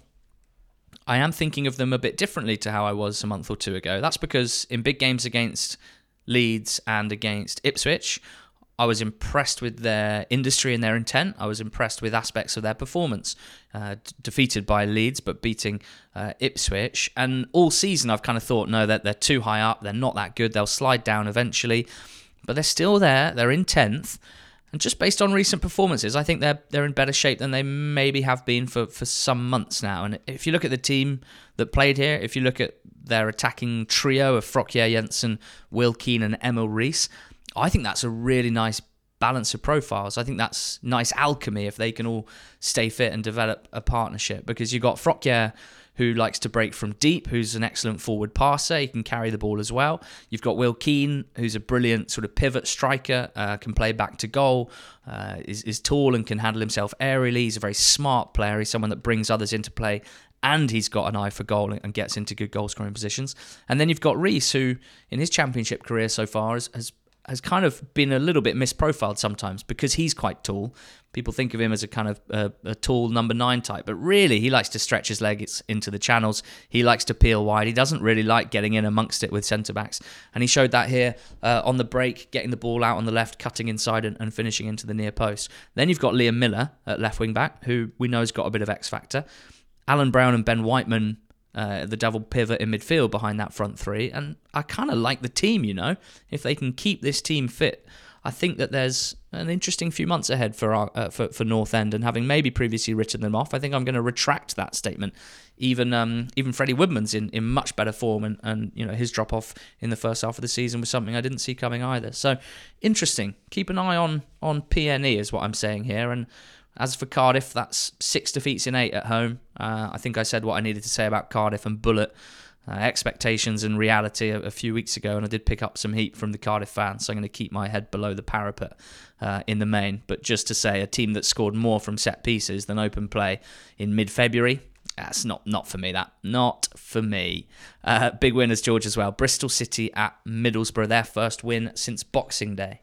S1: I am thinking of them a bit differently to how I was a month or two ago. That's because in big games against Leeds and against Ipswich, I was impressed with their industry and their intent. I was impressed with aspects of their performance. Uh, d- defeated by Leeds, but beating uh, Ipswich. And all season, I've kind of thought, no, that they're too high up. They're not that good. They'll slide down eventually. But they're still there. They're in 10th. And just based on recent performances, I think they're they're in better shape than they maybe have been for, for some months now. And if you look at the team that played here, if you look at their attacking trio of Frøkjær-Jensen, Will Keane, and Emil Riis, I think that's a really nice balance of profiles. I think that's nice alchemy if they can all stay fit and develop a partnership because you've got Frøkjær who likes to break from deep, who's an excellent forward passer. He can carry the ball as well. You've got Will Keane, who's a brilliant sort of pivot striker, uh, can play back to goal, uh, is, is tall and can handle himself aerially. He's a very smart player. He's someone that brings others into play and he's got an eye for goal and gets into good goal scoring positions. And then you've got Riis, who in his championship career so far has, has has kind of been a little bit misprofiled sometimes because he's quite tall. People think of him as a kind of a tall number nine type, but really he likes to stretch his legs into the channels. He likes to peel wide. He doesn't really like getting in amongst it with centre backs, and he showed that here uh, on the break, getting the ball out on the left, cutting inside, and, and finishing into the near post. Then you've got Liam Millar at left wing back, who we know has got a bit of X factor. Alan Browne and Ben Whiteman uh, the double pivot in midfield behind that front three. And I kind of like the team, you know. If they can keep this team fit, I think that there's an interesting few months ahead for our, uh, for, for North End. And having maybe previously written them off, I think I'm going to retract that statement. Even um, even Freddie Woodman's in, in much better form, and, and you know his drop off in the first half of the season was something I didn't see coming either. So interesting. Keep an eye on on PNE is what I'm saying here, and as for Cardiff, that's six defeats in eight at home. Uh, I think I said what I needed to say about Cardiff and Bulut. Uh, expectations and reality a, a, few weeks ago, and I did pick up some heat from the Cardiff fans, so I'm going to keep my head below the parapet uh, in the main. But just to say, a team that scored more from set pieces than open play in mid February, that's not not for me. That not for me. Uh, big winners, George, as well. Bristol City at Middlesbrough, their first win since Boxing Day.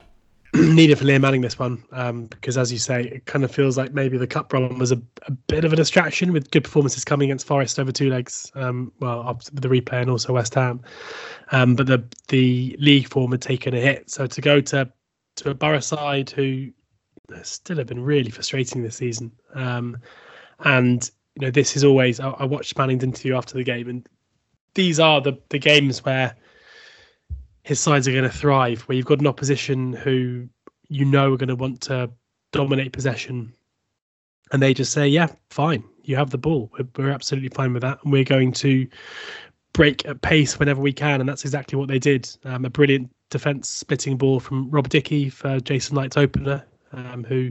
S2: needed for Liam Manning this one um, because, as you say, it kind of feels like maybe the cup run was a, a, bit of a distraction with good performances coming against Forest over two legs. Um, well, the replay and also West Ham, um, but the the league form had taken a hit. So to go to to a Borough side who still have been really frustrating this season, um, and you know this is always I, I watched Manning's interview after the game, and these are the the games where his sides are going to thrive, where you've got an opposition who you know are going to want to dominate possession, and they just say, "Yeah, fine, you have the ball. We're, we're absolutely fine with that, and we're going to break at pace whenever we can." And that's exactly what they did. Um, a brilliant defence splitting ball from Rob Dickie for Jason Knight's opener, um, who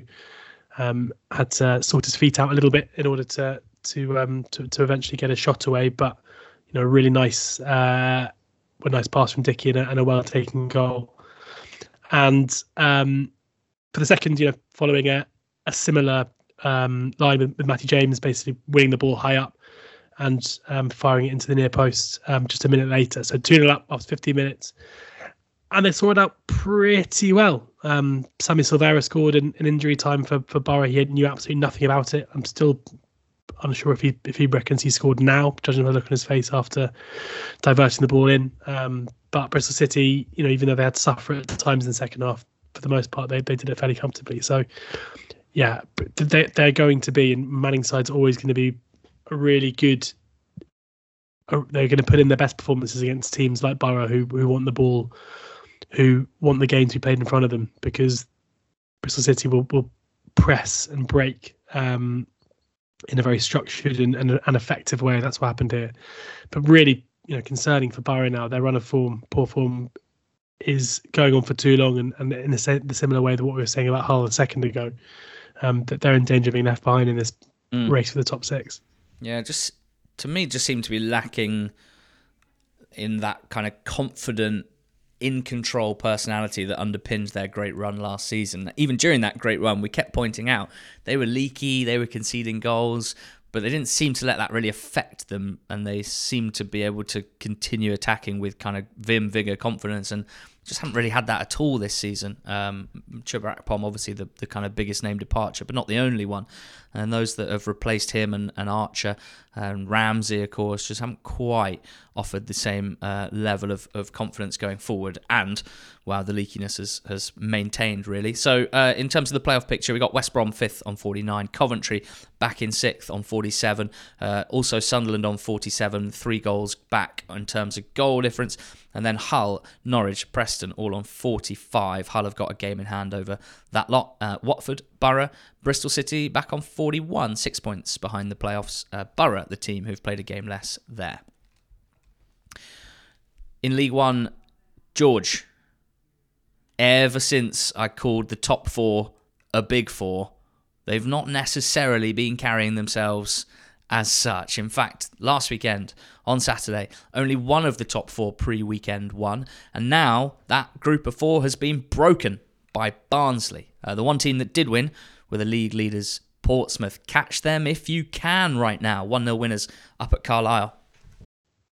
S2: um, had to sort his feet out a little bit in order to to um, to, to eventually get a shot away, but you know, really nice uh, a nice pass from Dickie and a, and a well taken goal. And um, for the second, you know, following a, a similar um, line with, with Matty James, basically winning the ball high up and um, firing it into the near post um, just a minute later. So 2 0 up after 15 minutes. And they sorted out pretty well. Um, Sammy Silvera scored in, in injury time for, for Borough. He knew absolutely nothing about it. I'm still unsure if he if he reckons he scored now, judging by the look on his face after diverting the ball in. Um, but Bristol City, you know, even though they had to suffer at times in the second half, for the most part, they, they did it fairly comfortably. So, yeah, they, they're going to be, and Manning side's always going to be a really good. They're going to put in their best performances against teams like Borough, who who want the ball, who want the game to be played in front of them, because Bristol City will will press and break um, in a very structured and, and an effective way. That's what happened here. But really, you know, concerning for Borough now, their run of form, poor form, is going on for too long, and, and in the, the similar way that what we were saying about Hull a second ago, um, that they're in danger of being left behind in this mm. race for the top six.
S1: Yeah, just to me, just seemed to be lacking in that kind of confident in control personality that underpins their great run last season. Even during that great run, we kept pointing out they were leaky, they were conceding goals, but they didn't seem to let that really affect them, and they seemed to be able to continue attacking with kind of vim, vigor, confidence. And just haven't really had that at all this season. Um, obviously the, the kind of biggest name departure, but not the only one. And those that have replaced him and, and Archer and Ramsey, of course, just haven't quite offered the same uh, level of, of confidence going forward. And, wow, the leakiness has, has maintained, really. So, uh, in terms of the playoff picture, we got West Brom fifth on 49, Coventry back in sixth on 47, uh, also Sunderland on 47, three goals back in terms of goal difference. And then Hull, Norwich, Preston all on 45. Hull have got a game in hand over that lot. Uh, Watford, Borough, Bristol City back on 41, six points behind the playoffs. Uh, Borough, the team who've played a game less there. In League One, George, ever since I called the top four a big four, they've not necessarily been carrying themselves as such. In fact, last weekend on Saturday, only one of the top four pre weekend won, and now that group of four has been broken by Barnsley. Uh, the one team that did win were the league leaders Portsmouth. Catch them if you can right now. 1 0 winners up at Carlisle.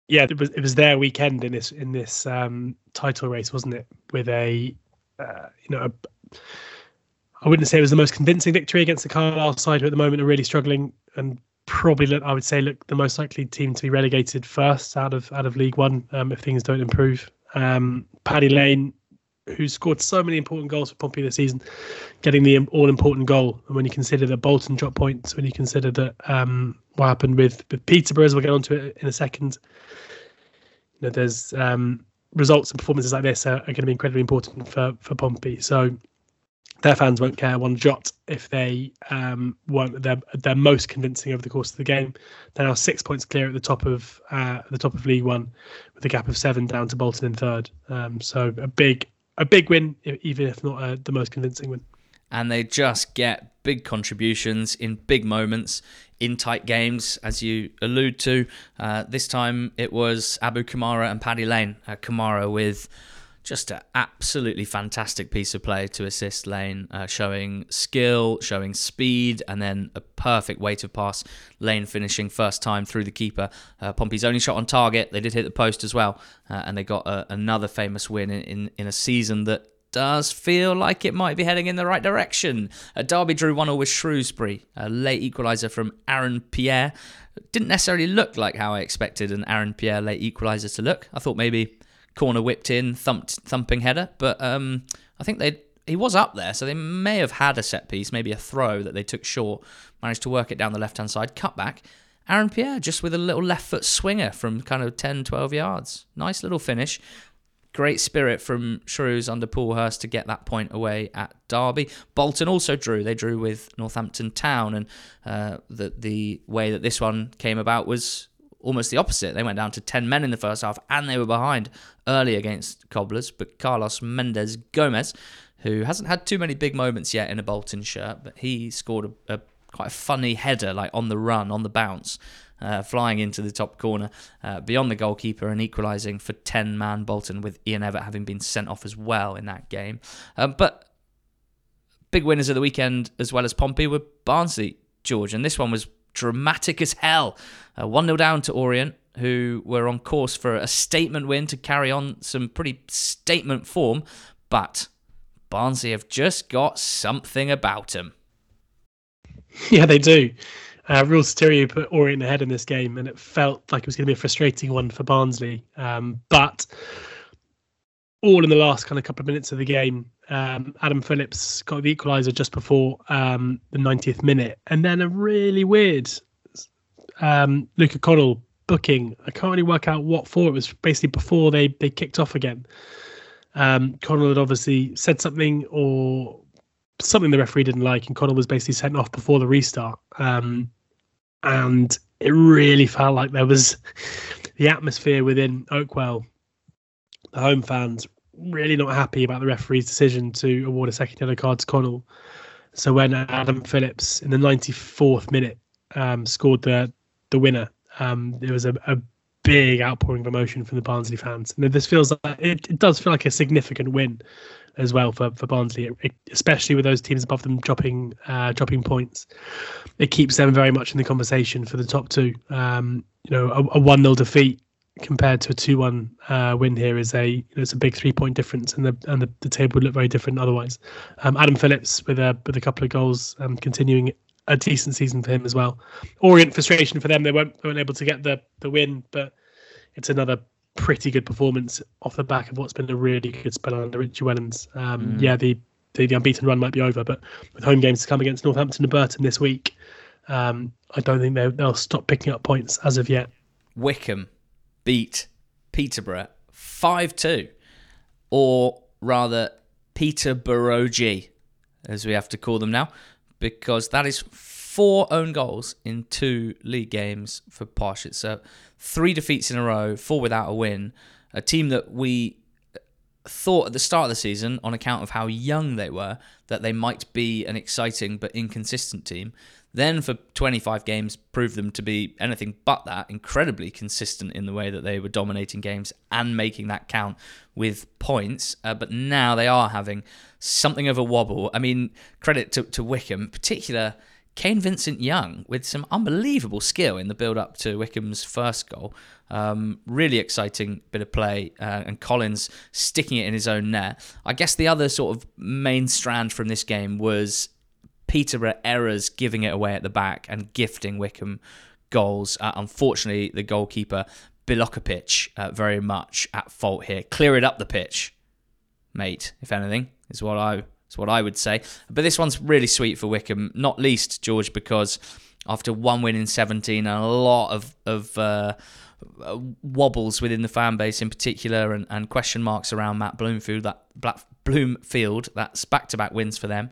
S2: Yeah, it was it was their weekend in this in this um, title race, wasn't it? With a uh, you know, I wouldn't say it was the most convincing victory against the Carlisle side, who at the moment are really struggling and probably look, I would say look the most likely team to be relegated first out of out of League One um, if things don't improve. Um, Paddy Lane, who scored so many important goals for Pompey this season, getting the all important goal. And when you consider that Bolton dropped points, when you consider that um, what happened with with Peterborough, as we'll get onto it in a second, you know, there's um, results and performances like this are, are going to be incredibly important for for Pompey. So their fans won't care one jot if they um, weren't their their most convincing over the course of the game. They're now six points clear at the top of uh, the top of League One, with a gap of seven down to Bolton in third. Um, so a big a big win, even if not uh, the most convincing win.
S1: And they just get big contributions in big moments in tight games, as you allude to. Uh, this time it was Abu Kamara and Paddy Lane. Uh, Kamara with just an absolutely fantastic piece of play to assist Lane, uh, showing skill, showing speed, and then a perfect way to pass. Lane finishing first time through the keeper. Uh, Pompey's only shot on target. They did hit the post as well, uh, and they got a, another famous win in, in, in a season that does feel like it might be heading in the right direction. Uh, Derby drew 1 0 with Shrewsbury. A late equaliser from Aaron Pierre. Didn't necessarily look like how I expected an Aaron Pierre late equaliser to look. I thought maybe corner whipped in, thumped, thumping header. But um, I think they he was up there, so they may have had a set piece, maybe a throw that they took short, managed to work it down the left hand side, cut back. Aaron Pierre just with a little left foot swinger from kind of 10, 12 yards. Nice little finish. Great spirit from Shrews under Paul Hurst to get that point away at Derby. Bolton also drew. They drew with Northampton Town, and uh, the the way that this one came about was almost the opposite. They went down to 10 men in the first half and they were behind early against Cobblers. But Carlos Mendes Gomes, who hasn't had too many big moments yet in a Bolton shirt, but he scored a, a quite a funny header, like on the run, on the bounce. Uh, flying into the top corner uh, beyond the goalkeeper and equalising for 10 man Bolton, with Ian Evatt having been sent off as well in that game. Um, but big winners of the weekend, as well as Pompey, were Barnsley, George, and this one was dramatic as hell. Uh, 1 0 down to Orient, who were on course for a statement win to carry on some pretty statement form, but Barnsley have just got something about them.
S2: Yeah, they do. Uh, Rhys Tyrion put Orient ahead in this game, and it felt like it was going to be a frustrating one for Barnsley. Um, but all in the last kind of couple of minutes of the game, um, Adam Phillips got the equaliser just before um, the 90th minute, and then a really weird um, Luca Connell booking. I can't really work out what for. It was basically before they they kicked off again. Um, Connell had obviously said something or something the referee didn't like, and Connell was basically sent off before the restart. Um, and it really felt like there was the atmosphere within Oakwell, the home fans really not happy about the referee's decision to award a second yellow card to Connell. So when Adam Phillips in the 94th minute um, scored the the winner, um, there was a, a, big outpouring of emotion from the Barnsley fans. And this feels like it, it does feel like a significant win as well for for Barnsley, it, especially with those teams above them dropping uh, dropping points. It keeps them very much in the conversation for the top two. Um, you know, a, a one 0 defeat compared to a two-one uh, win here is a it's a big three-point difference, and the and the, the table would look very different otherwise. Um, Adam Phillips with a with a couple of goals, um, continuing a decent season for him as well. Orient frustration for them; they weren't, they weren't able to get the the win, but it's another pretty good performance off the back of what's been a really good spell under Richie Wellens. Um, mm. Yeah, the, the, the unbeaten run might be over, but with home games to come against Northampton and Burton this week, um, I don't think they'll, they'll stop picking up points as of yet.
S1: Wycombe beat Peterborough 5 2, or rather, Peterborough G, as we have to call them now, because that is four own goals in two league games for Posh. It's three defeats in a row, four without a win. A team that we thought at the start of the season, on account of how young they were, that they might be an exciting but inconsistent team. Then for 25 games, proved them to be anything but that, incredibly consistent in the way that they were dominating games and making that count with points. Uh, but now they are having something of a wobble. I mean, credit to, to Wycombe, particular Kane Vincent Young with some unbelievable skill in the build up to Wycombe's first goal. Um, really exciting bit of play, uh, and Collins sticking it in his own net. I guess the other sort of main strand from this game was Peterborough errors giving it away at the back and gifting Wycombe goals. Uh, unfortunately, the goalkeeper Bilokapic uh, very much at fault here. Clear it up the pitch, mate. If anything, is what I is what I would say. But this one's really sweet for Wycombe, not least George because after one win in 17 and a lot of of uh, wobbles within the fan base in particular and, and question marks around Matt Bloomfield that Black, Bloomfield that's back to back wins for them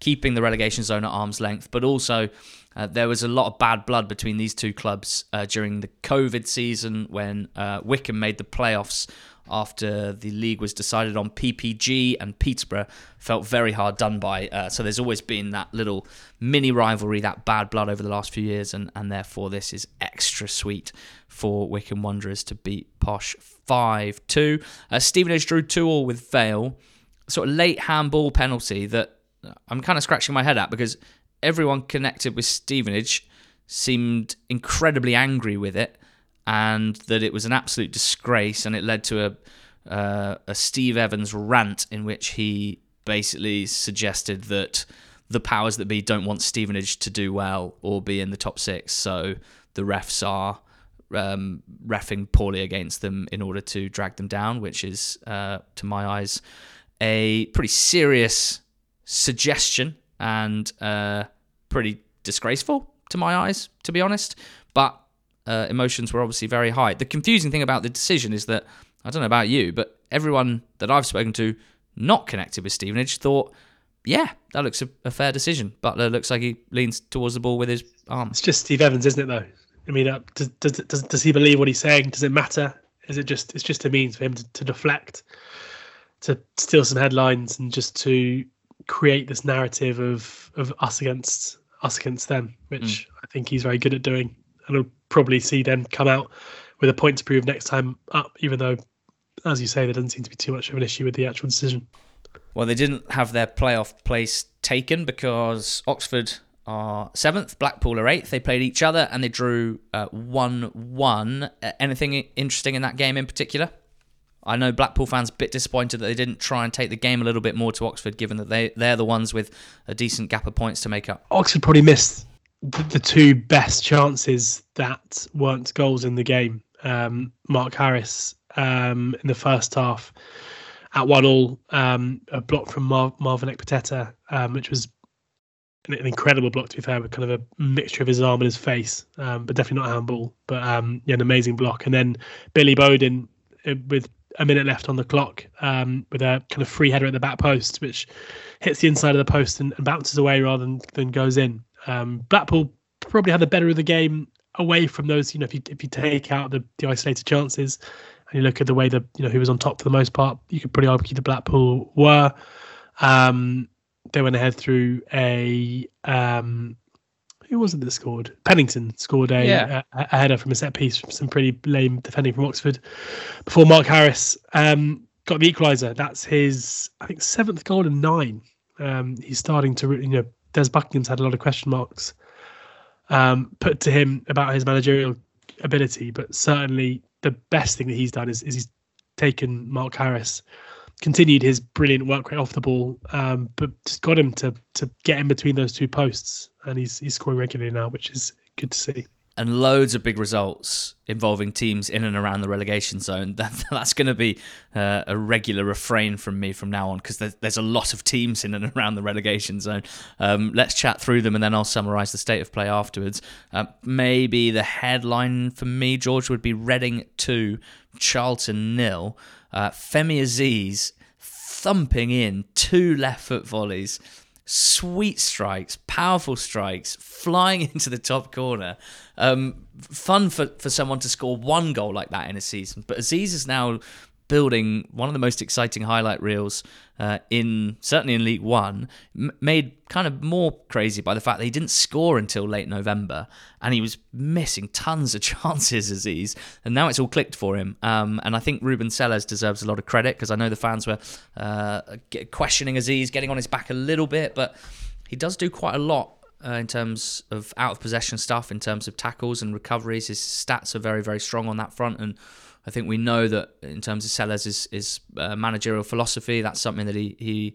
S1: keeping the relegation zone at arm's length, but also uh, there was a lot of bad blood between these two clubs uh, during the COVID season when uh, Wycombe made the playoffs after the league was decided on PPG and Peterborough felt very hard done by. Uh, so there's always been that little mini rivalry, that bad blood over the last few years, and, and therefore this is extra sweet for Wycombe Wanderers to beat Posh 5 2. Uh, Stevenage drew 2 all with Vale. Sort of late handball penalty that I'm kind of scratching my head at because everyone connected with Stevenage seemed incredibly angry with it and that it was an absolute disgrace and it led to a uh, a Steve Evans rant in which he basically suggested that the powers that be don't want Stevenage to do well or be in the top six, so the refs are um, refing poorly against them in order to drag them down, which is, uh, to my eyes, a pretty serious suggestion and uh, pretty disgraceful to my eyes, to be honest. But uh, emotions were obviously very high. The confusing thing about the decision is that I don't know about you, but everyone that I've spoken to not connected with Stevenage thought, yeah, that looks a, a fair decision. Butler looks like he leans towards the ball with his arm.
S2: It's just Steve Evans, isn't it? Though. I mean, uh, does, does, does, does he believe what he's saying? Does it matter? Is it just it's just a means for him to, to deflect, to steal some headlines, and just to create this narrative of of us against us against them, which mm. I think he's very good at doing. And I'll probably see them come out with a point to prove next time up, even though, as you say, there doesn't seem to be too much of an issue with the actual decision.
S1: Well, they didn't have their playoff place taken because Oxford are seventh, Blackpool are eighth. They played each other and they drew uh, 1 1. Uh, anything interesting in that game in particular? I know Blackpool fans a bit disappointed that they didn't try and take the game a little bit more to Oxford, given that they they're the ones with a decent gap of points to make up.
S2: Oxford probably missed the, the two best chances that weren't goals in the game. Um, Mark Harris um, in the first half at one all, um, a block from Mar- Marvin Ekpiteta, um, which was an, an, incredible block to be fair, with kind of a mixture of his arm and his face, um, but definitely not a handball. But um, yeah, an amazing block. And then Billy Bodin uh, with a minute left on the clock um, with a kind of free header at the back post, which hits the inside of the post and, and bounces away rather than, than goes in. Um, Blackpool probably had the better of the game away from those. You know, if you if you take out the, the isolated chances and you look at the way that you know who was on top for the most part, you could pretty argue the Blackpool were. Um, they went ahead through a um, who was it that scored? Pennington scored a, yeah. a, a, header from a set piece from some pretty lame defending from Oxford before Mark Harris um, got the equaliser. That's his, I think, seventh goal in nine. Um, he's starting to, you know, Des Buckingham's had a lot of question marks um, put to him about his managerial ability, but certainly the best thing that he's done is, is he's taken Mark Harris, continued his brilliant work rate off the ball, um, but just got him to to get in between those two posts, and he's he's scoring regularly now, which is good to see
S1: and loads of big results involving teams in and around the relegation zone. That, that's going to be uh, a regular refrain from me from now on because there's, there's, a lot of teams in and around the relegation zone. Um, let's chat through them and then I'll summarise the state of play afterwards. Uh, maybe the headline for me, George, would be Reading 2, Charlton nil. Uh, Femi Azeez thumping in two left foot volleys sweet strikes, powerful strikes, flying into the top corner. Um, fun for, for someone to score one goal like that in a season. But Azeez is now building one of the most exciting highlight reels uh, in certainly in League One, m- made kind of more crazy by the fact that he didn't score until late November, and he was missing tons of chances, Azeez, and now it's all clicked for him. Um, and I think Ruben Selles deserves a lot of credit because I know the fans were uh, questioning Azeez, getting on his back a little bit, but he does do quite a lot uh, in terms of out of possession stuff, in terms of tackles and recoveries. His stats are very, very strong on that front, and I think we know that in terms of Selles' his, uh, managerial philosophy, that's something that he, he,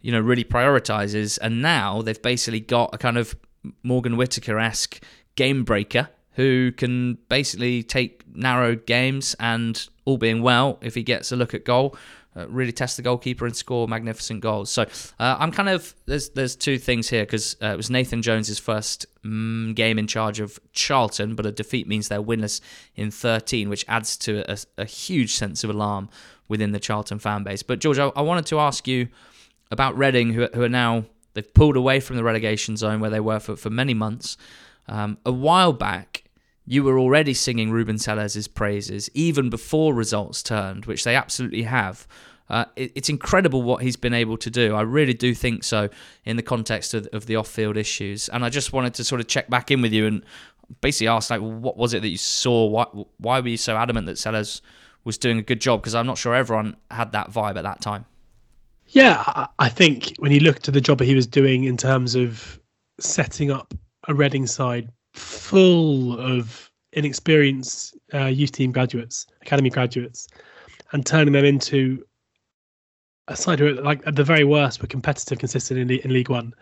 S1: you know, really prioritizes. And now they've basically got a kind of Morgan Whittaker esque game breaker who can basically take narrow games and, all being well, if he gets a look at goal, really test the goalkeeper and score magnificent goals. So uh, I'm kind of there's there's two things here because uh, it was Nathan Jones's first mm, game in charge of Charlton, but a defeat means they're winless in 13, which adds to a, a huge sense of alarm within the Charlton fan base. But George, I, I wanted to ask you about Reading, who, who are now they've pulled away from the relegation zone where they were for, for many months. Um, a while back, you were already singing Ruben Selles' praises even before results turned, which they absolutely have. Uh, it, it's incredible what he's been able to do. I really do think so in the context of, of the off-field issues. And I just wanted to sort of check back in with you and basically ask, like, what was it that you saw? Why, why were you so adamant that Selles was doing a good job? Because I'm not sure everyone had that vibe at that time.
S2: Yeah, I think when you look at the job that he was doing in terms of setting up a Reading side full of inexperienced uh, youth team graduates, academy graduates, and turning them into a side who, like at the very worst, were competitive, consistent in, in League One,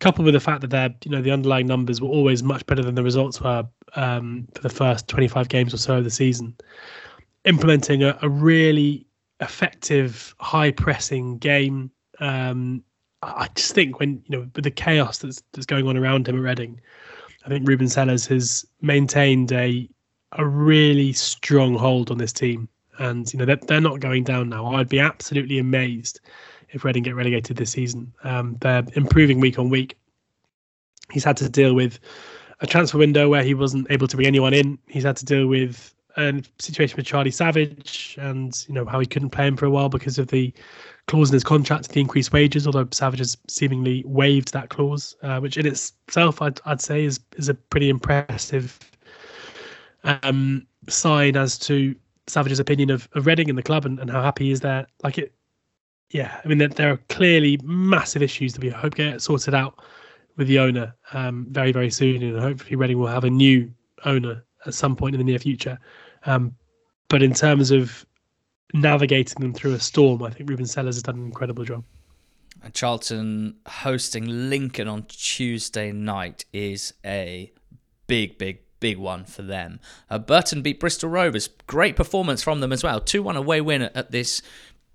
S2: coupled with the fact that their, you know, the underlying numbers were always much better than the results were um, for the first 25 games or so of the season. Implementing a, a really effective, high pressing game. Um, I just think when you know with the chaos that's that's going on around him at Reading, I think Ruben Selles has maintained a a really strong hold on this team and you know they're, they're not going down now. I'd be absolutely amazed if Reading get relegated this season. Um, they're improving week on week. He's had to deal with a transfer window where he wasn't able to bring anyone in. He's had to deal with a situation with Charlie Savage and you know how he couldn't play him for a while because of the clause in his contract, to the increased wages. Although Savage has seemingly waived that clause, uh, which in itself I'd, I'd say is is a pretty impressive um, sign as to Savage's opinion of, of Reading and the club and, and how happy he is there. Like it, yeah. I mean, there, there are clearly massive issues that we hope get sorted out with the owner um, very very soon, and hopefully Reading will have a new owner at some point in the near future. Um, but in terms of navigating them through a storm, I think Ruben Selles has done an incredible job.
S1: And Charlton hosting Lincoln on Tuesday night is a big, big, big one for them. Uh, Burton beat Bristol Rovers. Great performance from them as well. 2 1 away win at, at this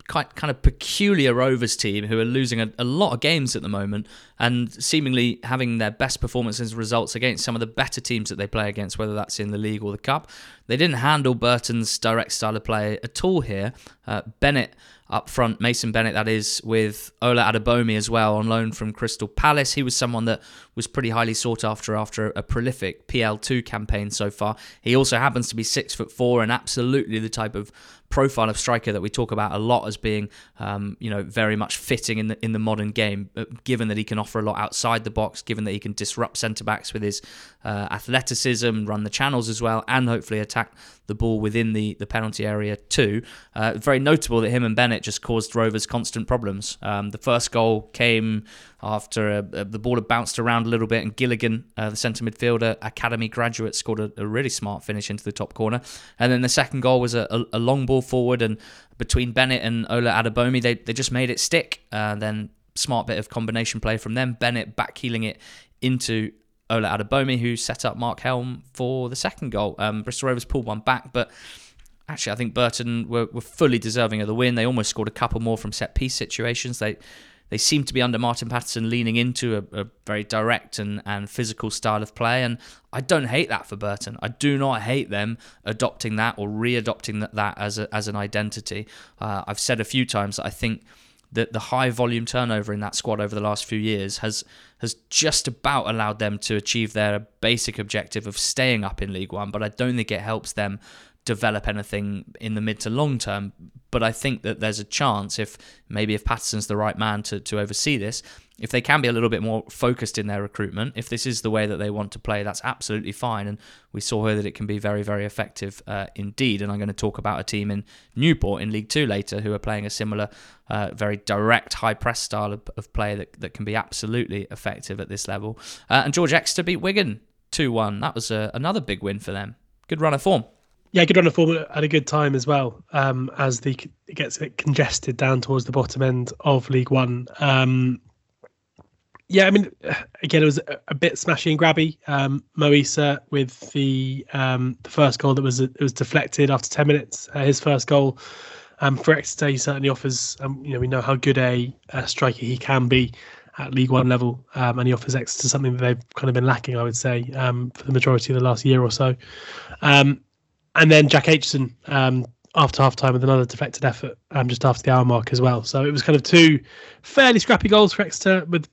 S1: quite kind of peculiar Rovers team who are losing a, a, lot of games at the moment and seemingly having their best performances results against some of the better teams that they play against, whether that's in the league or the cup. They didn't handle Burton's direct style of play at all here. Uh, Bennett up front, Mason Bennett, that is, with Ola Adebomi as well on loan from Crystal Palace. He was someone that was pretty highly sought after after a prolific PL2 campaign so far. He also happens to be six foot four and absolutely the type of profile of striker that we talk about a lot as being, um, you know, very much fitting in the in the modern game. Uh, given that he can offer a lot outside the box, given that he can disrupt centre backs with his uh, athleticism, run the channels as well, and hopefully attack the ball within the the penalty area too. Uh, very notable that him and Bennett just caused Rovers constant problems. Um, the first goal came after a, a, the ball had bounced around a little bit, and Gilligan, uh, the centre midfielder, academy graduate, scored a, a, really smart finish into the top corner. And then the second goal was a, long ball forward, and between Bennett and Ola Adebomi, they, they just made it stick. Uh, then smart bit of combination play from them. Bennett backheeling it into Ola Adebomi, who set up Mark Helm for the second goal. Um, Bristol Rovers pulled one back, but actually, I think Burton were, were fully deserving of the win. They almost scored a couple more from set piece situations. They they seem to be under Martin Paterson leaning into a, a, very direct and, and physical style of play. And I don't hate that for Burton. I do not hate them adopting that or re-adopting that, that as, a, as an identity. Uh, I've said a few times that I think that the high volume turnover in that squad over the last few years has has just about allowed them to achieve their basic objective of staying up in League One, but I don't think it helps them develop anything in the mid to long term. But I think that there's a chance if maybe if Paterson's the right man to, to oversee this, if they can be a little bit more focused in their recruitment, if this is the way that they want to play, that's absolutely fine. And we saw here that it can be very, very effective uh, indeed. And I'm going to talk about a team in Newport in League Two later who are playing a similar, uh, very direct, high press style of, of, play that, that can be absolutely effective at this level. Uh, and George Exeter beat Wigan 2 1. That was uh, another big win for them. Good run of form.
S2: Yeah, good run of form at a good time as well. Um, as the it gets a bit congested down towards the bottom end of League One. Um, yeah, I mean, again, it was a, bit smashy and grabby. Um, Mo Eisa with the um, the first goal that was it was deflected after ten minutes. Uh, his first goal um, for Exeter, he certainly offers. Um, you know, we know how good a, a striker he can be at League One level, um, and he offers Exeter something that they've kind of been lacking, I would say, um, for the majority of the last year or so. Um, and then Jack Aitchison after half time with another deflected effort um, just after the hour mark as well. So it was kind of two fairly scrappy goals for Exeter with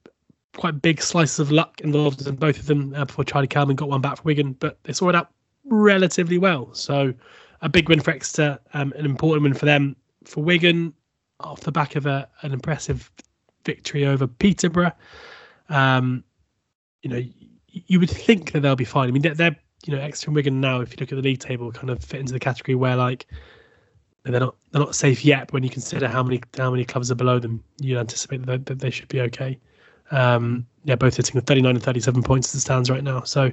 S2: quite big slices of luck involved in both of them uh, before Charlie Kelman got one back for Wigan, but they saw it out relatively well. So a big win for Exeter, um, an important win for them. For Wigan, off the back of a, an impressive victory over Peterborough, um, you know, you would think that they'll be fine. I mean, they're, they're you know, Exeter and Wigan now, if you look at the league table, kind of fit into the category where like they're not they're not safe yet. But when you consider how many how many clubs are below them, you anticipate that they should be okay. Um, yeah, both hitting the 39 and 37 points as it stands right now. So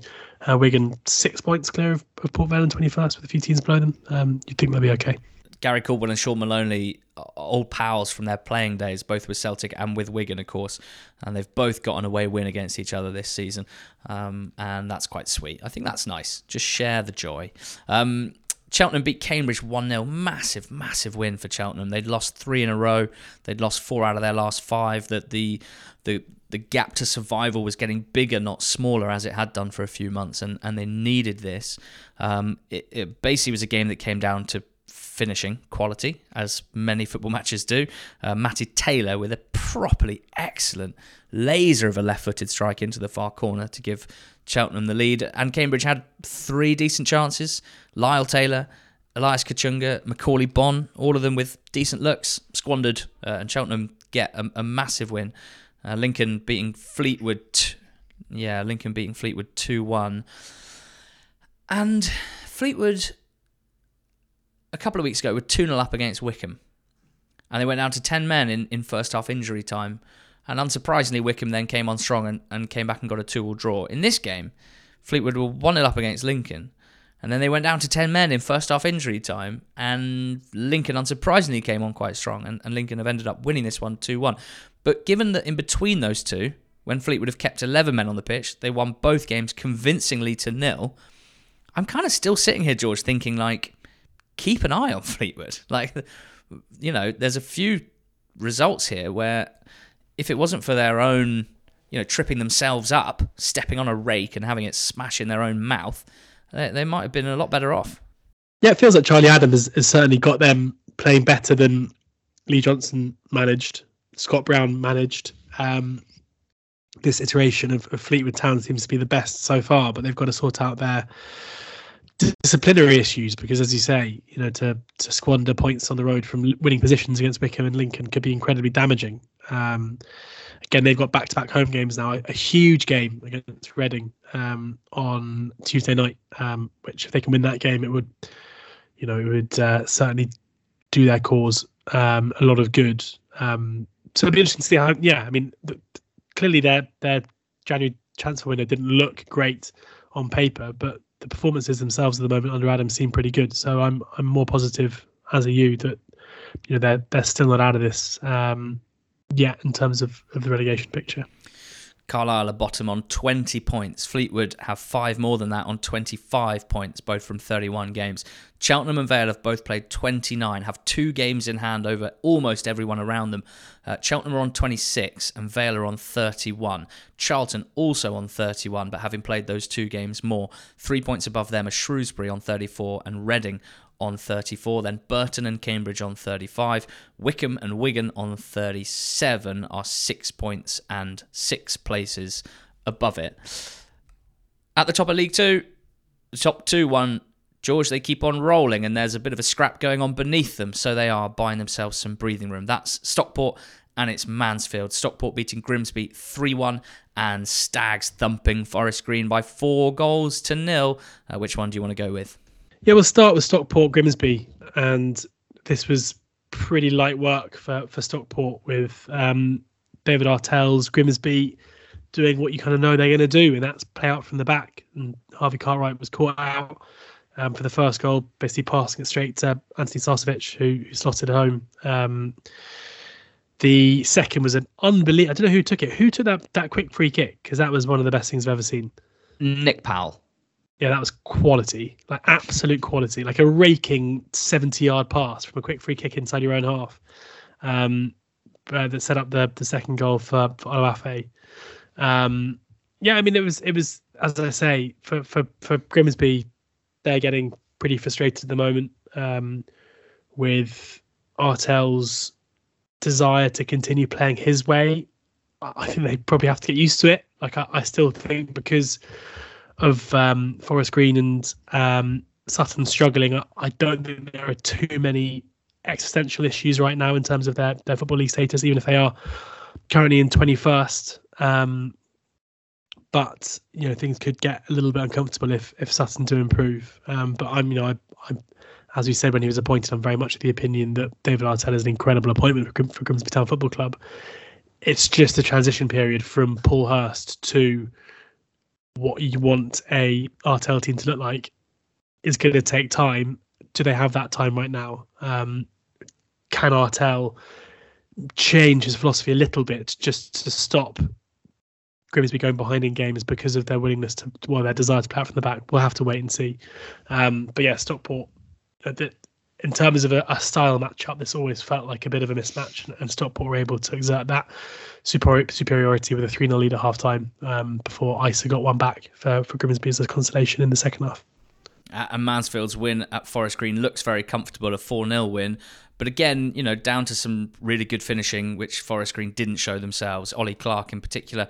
S2: uh, Wigan six points clear of, of Port Vale 21st with a few teams below them. Um, you'd think they'll be okay.
S1: Gary Caldwell and Shaun Maloney, old pals from their playing days, both with Celtic and with Wigan, of course, and they've both got an away win against each other this season, um, and that's quite sweet. I think that's nice. Just share the joy. Um, Cheltenham beat Cambridge 1 0. Massive, massive win for Cheltenham. They'd lost three in a row. They'd lost four out of their last five. That the the the gap to survival was getting bigger, not smaller, as it had done for a few months, and, and they needed this. Um, it, it basically was a game that came down to finishing quality, as many football matches do. Uh, Matty Taylor with a properly excellent laser of a left footed strike into the far corner to give Cheltenham the lead. And Cambridge had three decent chances Lyle Taylor, Elias Kachunga, Macaulay Bonne, all of them with decent looks, squandered, uh, and Cheltenham get a, a massive win. Uh, Lincoln beating Fleetwood. Yeah, Lincoln beating Fleetwood 2 1. And Fleetwood a couple of weeks ago were 2 0 up against Wycombe, And they went down to 10 men in, in first half injury time. And unsurprisingly, Wycombe then came on strong and, and came back and got a 2 all draw. In this game, Fleetwood were 1 0 up against Lincoln. And then they went down to 10 men in first half injury time. And Lincoln, unsurprisingly, came on quite strong. And, and Lincoln have ended up winning this one 2 1. But given that in between those two, when Fleetwood have kept 11 men on the pitch, they won both games convincingly to nil. I'm kind of still sitting here, George, thinking like, keep an eye on Fleetwood. Like, you know, there's a few results here where if it wasn't for their own, you know, tripping themselves up, stepping on a rake and having it smash in their own mouth, they, they might have been a lot better off.
S2: Yeah, it feels like Charlie Adam has, has certainly got them playing better than Lee Johnson managed, Scott Brown managed. Um, this iteration of, of Fleetwood Town seems to be the best so far, but they've got to sort out their disciplinary issues because, as you say, you know, to to squander points on the road from winning positions against Wycombe and Lincoln could be incredibly damaging. Um, again, they've got back-to-back home games now. A, huge game against Reading um, on Tuesday night, um, which if they can win that game, it would, you know, it would uh, certainly do their cause um, a lot of good. Um, so it'll be interesting to see how. Yeah, I mean, clearly their their January transfer window didn't look great on paper, but the performances themselves at the moment under Adam seem pretty good. So I'm I'm more positive as a you that you know they're they're still not out of this um, yet in terms of, of the relegation picture.
S1: Carlisle are bottom on 20 points. Fleetwood have five more than that on 25 points, both from 31 games. Cheltenham and Vale have both played 29, have two games in hand over almost everyone around them. Uh, Cheltenham are on 26 and Vale are on 31. Charlton also on 31, but having played those two games more. Three points above them are Shrewsbury on 34 and Reading on 34. Then Burton and Cambridge on 35. Wycombe and Wigan on 37 are six points and six places above it. At the top of League Two, top two won. George, they keep on rolling, and there's a bit of a scrap going on beneath them, so they are buying themselves some breathing room. That's Stockport and it's Mansfield. Stockport beating Grimsby 3 1 and Stags thumping Forest Green by four goals to nil. Uh, which one do you want to go with?
S2: Yeah, we'll start with Stockport Grimsby, and this was pretty light work for for Stockport with um, David Artell's Grimsby doing what you kind of know they're going to do, and that's play out from the back. And Harvey Cartwright was caught out um, for the first goal, basically passing it straight to Antoni Sarcevic, who, who slotted home. Um, the second was an unbelievable. I don't know who took it. Who took that that quick free kick? Because that was one of the best things I've ever seen.
S1: Nick Powell
S2: yeah, that was quality, like absolute quality, like a raking 70 yard pass from a quick free kick inside your own half um, uh, that set up the, the second goal for, for Olaofe. Um, yeah, I mean, it was, it was, as I say, for, for, for Grimsby, they're getting pretty frustrated at the moment um, with Artell's desire to continue playing his way. I think they probably have to get used to it. Like, I, I still think because of um, Forest Green and um, Sutton struggling, I don't think there are too many existential issues right now in terms of their, their football league status, even if they are currently in 21st. Um, but you know things could get a little bit uncomfortable if if Sutton do improve. Um, but I'm you know I, I'm as we said when he was appointed, I'm very much of the opinion that David Artell is an incredible appointment for, for Grimsby Town Football Club. It's just a transition period from Paul Hurst to what you want a Artell team to look like is going to take time. Do they have that time right now? Um, can Artell change his philosophy a little bit just to stop Grimsby going behind in games because of their willingness to, well, their desire to play out from the back? We'll have to wait and see. Um, but yeah, Stockport, uh, in terms of a, a, style matchup, this always felt like a bit of a mismatch, and, Stockport were able to exert that superiority with a 3 0 lead at half time um, before Isa got one back for, for Grimsby as a consolation in the second half.
S1: And Mansfield's win at Forest Green looks very comfortable, a 4 0 win. But again, you know, down to some really good finishing, which Forest Green didn't show themselves. Ollie Clark, in particular,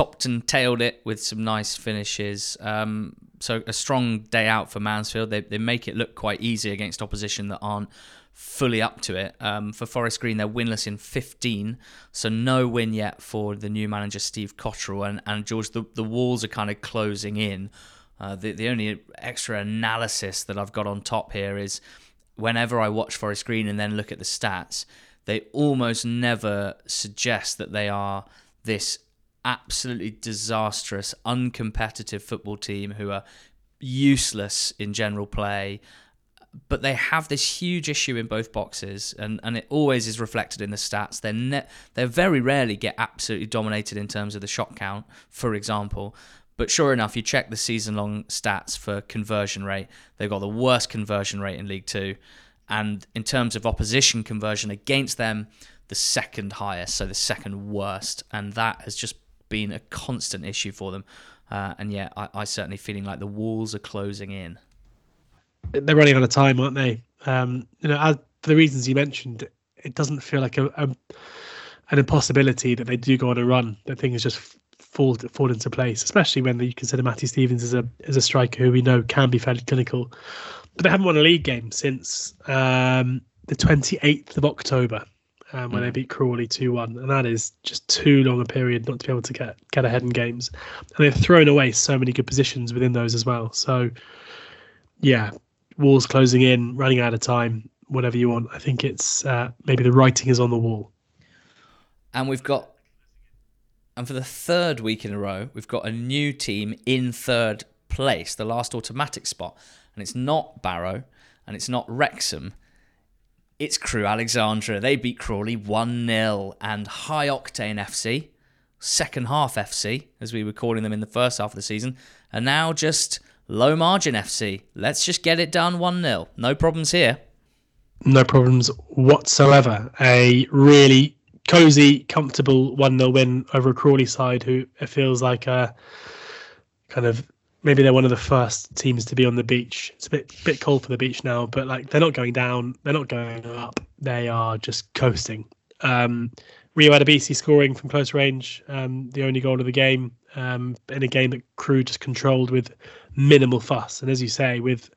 S1: topped and tailed it with some nice finishes. Um, so a strong day out for Mansfield. They, they make it look quite easy against opposition that aren't fully up to it. Um, for Forest Green, they're winless in 15, so no win yet for the new manager Steve Cotterill. And, and George, the, the walls are kind of closing in. Uh, the, the only extra analysis that I've got on top here is whenever I watch Forest Green and then look at the stats, they almost never suggest that they are this absolutely disastrous, uncompetitive football team who are useless in general play. But they have this huge issue in both boxes, and, and it always is reflected in the stats. They're ne- they very rarely get absolutely dominated in terms of the shot count, for example. But sure enough, you check the season long stats for conversion rate. They've got the worst conversion rate in League Two. And in terms of opposition conversion against them, the second highest, so the second worst. And that has just been a constant issue for them. Uh, and yeah, I, I certainly feeling like the walls are closing in.
S2: They're running out of time, aren't they? Um, you know, as, for the reasons you mentioned, it doesn't feel like a, a an impossibility that they do go on a run. That things just fall fall into place, especially when you consider Matty Stevens as a as a striker who we know can be fairly clinical. But they haven't won a league game since um, the 28th of October um, when mm. they beat Crawley 2 1. And that is just too long a period not to be able to get, get ahead in games. And they've thrown away so many good positions within those as well. So, yeah, walls closing in, running out of time. whatever you want. I think it's uh, maybe the writing is on the wall.
S1: And we've got, and for the third week in a row, we've got a new team in third place, the last automatic spot. And it's not Barrow and it's not Wrexham. It's Crewe Alexandra. They beat Crawley 1 0 and High Octane FC, second half FC, as we were calling them in the first half of the season, and now just low margin FC. Let's just get it done 1 0. No problems here.
S2: No problems whatsoever. A really cozy, comfortable 1 0 win over a Crawley side who it feels like a kind of maybe they're one of the first teams to be on the beach. It's a bit bit cold for the beach now, but like they're not going down, they're not going up. They are just coasting. Um, Rio Adebisi scoring from close range, um, the only goal of the game, um, in a game that Crewe just controlled with minimal fuss. And as you say, with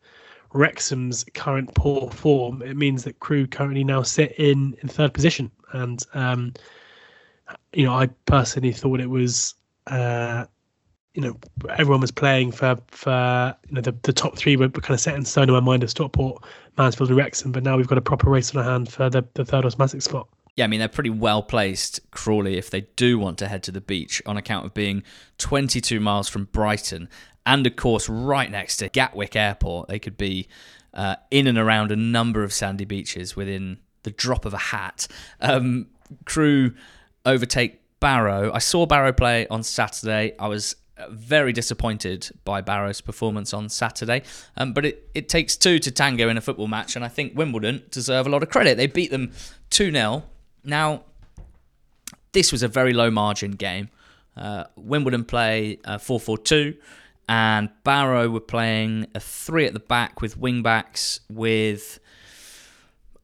S2: Wrexham's current poor form, it means that Crewe currently now sit in in third position. And um, you know, I personally thought it was. Uh, you know, everyone was playing for for you know the, the top three were, kind of set in stone in my mind of Stockport, Mansfield, and Wrexham. But now we've got a proper race on our hand for the, the third automatic spot.
S1: Yeah, I mean, they're pretty well placed, Crawley, if they do want to head to the beach on account of being 22 miles from Brighton and, of course, right next to Gatwick Airport. They could be uh, in and around a number of sandy beaches within the drop of a hat. Um, Crewe overtake Barrow. I saw Barrow play on Saturday. I was very disappointed by Barrow's performance on Saturday. Um, but it, it takes two to tango in a football match, and I think Wimbledon deserve a lot of credit. They beat them 2 0 now, this was a very low margin game. Uh, Wimbledon play 4 4 2, and Barrow were playing a three at the back with wing backs with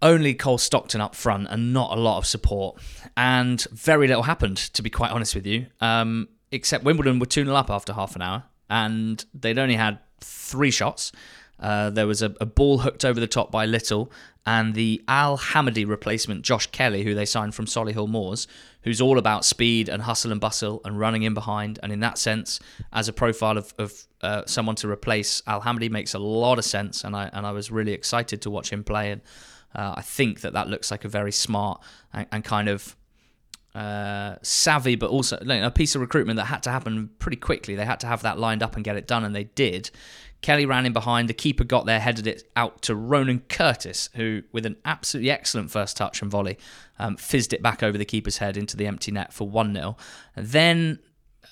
S1: only Cole Stockton up front and not a lot of support. And very little happened, to be quite honest with you, um, except Wimbledon were 2 0 up after half an hour, and they'd only had three shots. Uh, there was a, a, ball hooked over the top by Little, and the Al Hamadi replacement, Josh Kelly, who they signed from Solihull Moors, who's all about speed and hustle and bustle and running in behind. And in that sense, as a profile of, of uh, someone to replace Al Hamadi, makes a lot of sense. And I and I was really excited to watch him play. And uh, I think that that looks like a very smart and, and kind of uh, savvy, but also a piece of recruitment that had to happen pretty quickly. They had to have that lined up and get it done, and they did. Kelly ran in behind. The keeper got there, headed it out to Ronan Curtis, who, with an absolutely excellent first touch and volley, um, fizzed it back over the keeper's head into the empty net for 1 0. Then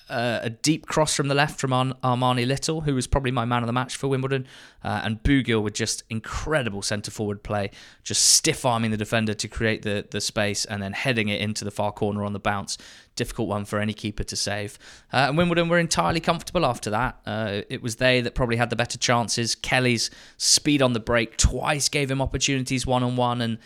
S1: uh, a deep cross from the left from Ar- Armani Little, who was probably my man of the match for Wimbledon, uh, and Bugiel with just incredible centre forward play, just stiff arming the defender to create the, the space and then heading it into the far corner on the bounce. Difficult one for any keeper to save. Uh, and Wimbledon were entirely comfortable after that. Uh, it was they that probably had the better chances. Kelly's speed on the break twice gave him opportunities one on one, and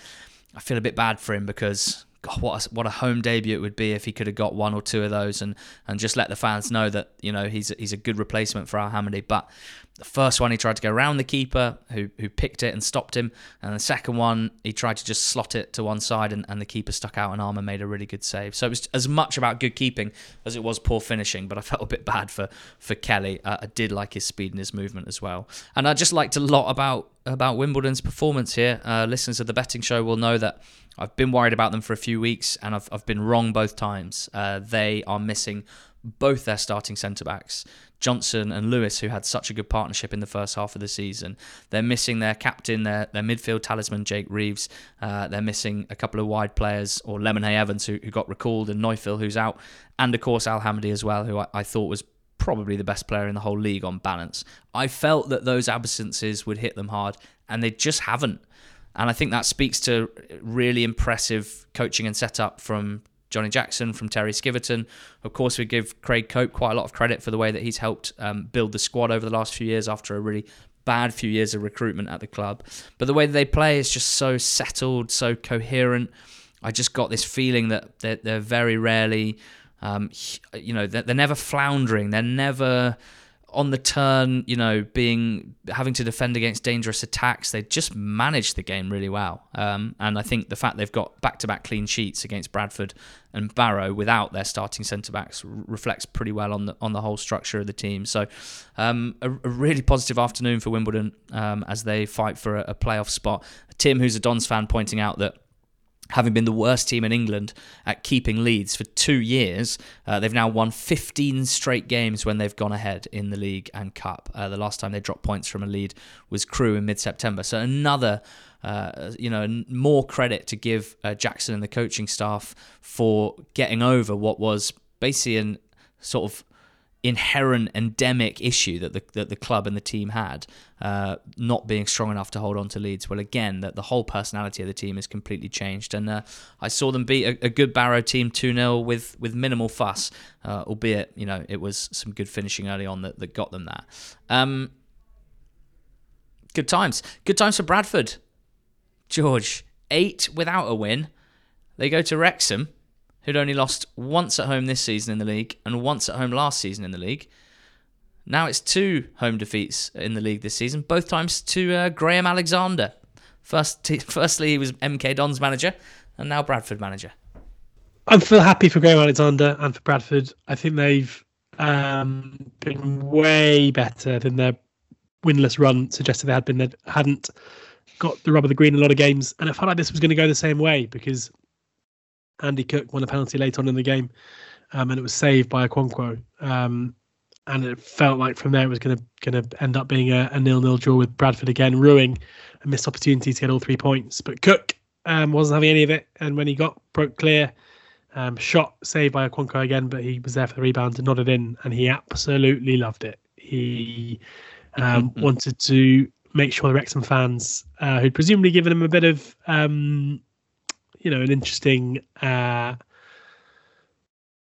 S1: I feel a bit bad for him because God, what a, what a home debut it would be if he could have got one or two of those and, and just let the fans know that you know he's he's a good replacement for Al Hamadi. But the first one he tried to go around the keeper who who picked it and stopped him, and the second one he tried to just slot it to one side and, and the keeper stuck out an arm and made a really good save. So it was as much about good keeping as it was poor finishing. But I felt a bit bad for for Kelly. Uh, I did like his speed and his movement as well, and I just liked a lot about about Wimbledon's performance here. Uh, listeners of the betting show will know that I've been worried about them for a few weeks, and I've, I've been wrong both times. Uh, they are missing both their starting centre backs, Johnson and Lewis, who had such a good partnership in the first half of the season. They're missing their captain, their, their midfield talisman, Jake Reeves. Uh, they're missing a couple of wide players, or Lemonheigh-Evans, who, who got recalled, and Neufville, who's out, and of course Al Hamadi as well, who I, I thought was probably the best player in the whole league on balance. I felt that those absences would hit them hard, and they just haven't. And I think that speaks to really impressive coaching and setup from Johnny Jackson, from Terry Skiverton. Of course, we give Craig Cope quite a lot of credit for the way that he's helped um, build the squad over the last few years after a really bad few years of recruitment at the club. But the way they play is just so settled, so coherent. I just got this feeling that they're, they're very rarely, um, you know, they're, they're never floundering. They're never on the turn, you know, being having to defend against dangerous attacks. They just managed the game really well, um, and I think the fact they've got back-to-back clean sheets against Bradford and Barrow without their starting centre backs reflects pretty well on the on the whole structure of the team. So, um, a, a, really positive afternoon for Wimbledon um, as they fight for a, a playoff spot. Tim, who's a Dons fan, pointing out that having been the worst team in England at keeping leads for two years, uh, they've now won 15 straight games when they've gone ahead in the league and cup. Uh, the last time they dropped points from a lead was Crewe in mid-September. So another, uh, you know, more credit to give uh, Jackson and the coaching staff for getting over what was basically an sort of inherent endemic issue that the that the club and the team had, uh, not being strong enough to hold on to leads. Well, again, that the whole personality of the team has completely changed, and uh, I saw them beat a, a, good Barrow team two 0 with with minimal fuss, uh, albeit you know it was some good finishing early on that, that got them that. Um, good times, good times for Bradford. George eight without a win. They go to Wrexham who'd only lost once at home this season in the league and once at home last season in the league. Now it's two home defeats in the league this season, both times to uh, Graham Alexander. First, firstly, he was MK Dons manager, and now Bradford manager.
S2: I'm feel happy for Graham Alexander and for Bradford. I think they've um, been way better than their winless run suggested they had been. They hadn't got the rub of the green in a lot of games, and it felt like this was going to go the same way because Andy Cook won a penalty late on in the game, um, and it was saved by Okonkwo. Um, and it felt like from there it was going to going to end up being a, a nil-nil draw with Bradford again, ruining a missed opportunity to get all three points. But Cook um, wasn't having any of it, and when he got broke clear, um, shot saved by Okonkwo again, but he was there for the rebound and nodded in, and he absolutely loved it. He um, wanted to make sure the Wrexham fans, uh, who'd presumably given him a bit of um, you know, an interesting uh,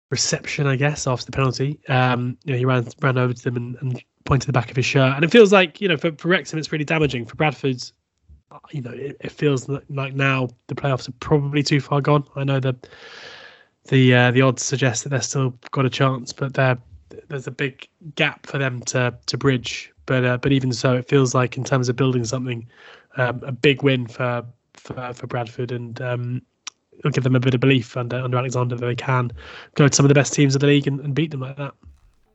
S2: reception, I guess, after the penalty. Um, you know, he ran ran over to them and, and pointed the back of his shirt, and it feels like you know, for, for Wrexham, it's really damaging. For Bradford's, you know, it, it feels like now the playoffs are probably too far gone. I know the the uh, the odds suggest that they're still got a chance, but there's a big gap for them to to bridge. But uh, but even so, it feels like in terms of building something, um, a big win for for, for Bradford, and um, it'll give them a bit of belief under under Alexander that they can go to some of the best teams of the league and, and beat them like that.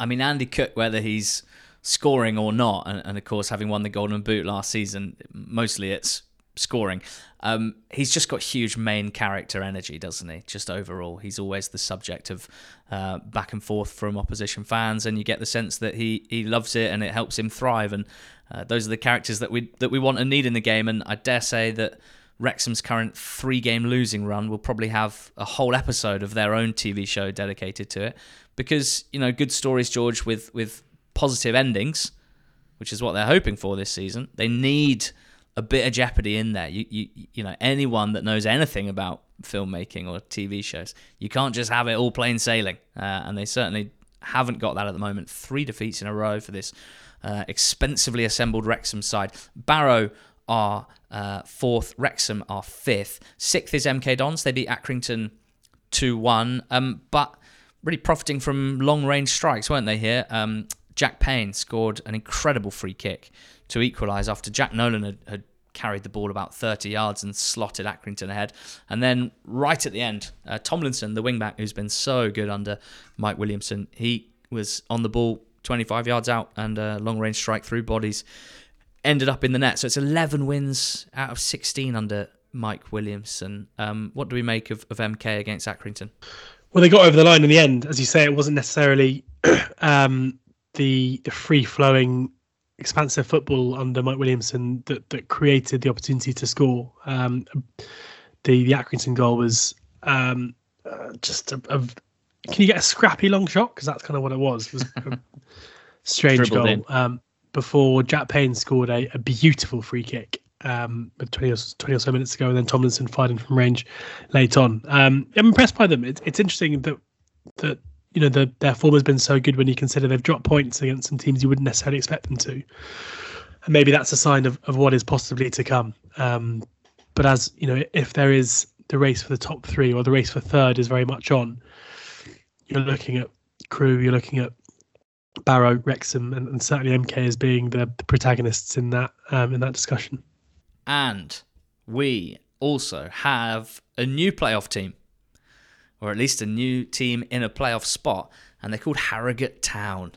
S1: I mean, Andy Cook, whether he's scoring or not, and, and, of course having won the Golden Boot last season, mostly it's scoring. Um, he's just got huge main character energy, doesn't he? Just overall, he's always the subject of uh, back and forth from opposition fans, and you get the sense that he he loves it and it helps him thrive. And uh, those are the characters that we that we want and need in the game. And I dare say that Wrexham's current three game losing run will probably have a whole episode of their own TV show dedicated to it. Because, you know, good stories, George, with, with positive endings, which is what they're hoping for this season, they need a bit of jeopardy in there. You, you, you know, anyone that knows anything about filmmaking or TV shows, you can't just have it all plain sailing. Uh, and they certainly haven't got that at the moment. Three defeats in a row for this uh, expensively assembled Wrexham side. Barrow are uh, fourth, Wrexham are fifth. Sixth is MK Dons. They beat Accrington 2 1. Um, but really profiting from long range strikes, weren't they here? Um, Jack Payne scored an incredible free kick to equalise after Jack Nolan had, had, carried the ball about 30 yards and slotted Accrington ahead. And then right at the end, uh, Tomlinson, the wingback who's been so good under Mike Williamson, he was on the ball 25 yards out and a long range strike through bodies ended up in the net. So it's 11 wins out of 16 under Mike Williamson. Um, what do we make of, of MK against Accrington?
S2: Well, they got over the line in the end. As you say, it wasn't necessarily um, the the free flowing, expansive football under Mike Williamson that, that created the opportunity to score. Um, the the Accrington goal was um, uh, just a, a, Can you get a scrappy long shot? Because that's kind of what it was. It was a strange goal. Before Jack Payne scored a, a beautiful free kick um, 20 or, 20 or so minutes ago, and then Tomlinson fired in from range late on. Um, I'm impressed by them. It, it's interesting that that you know the, their form has been so good when you consider they've dropped points against some teams you wouldn't necessarily expect them to, and maybe that's a sign of, of what is possibly to come. Um, but as you know, if there is the race for the top three or the race for third is very much on, you're looking at Crewe, you're looking at Barrow, Wrexham, and, and certainly MK as being the, the protagonists in that um, in that discussion.
S1: And we also have a new playoff team, or at least a new team in a playoff spot, and they're called Harrogate Town.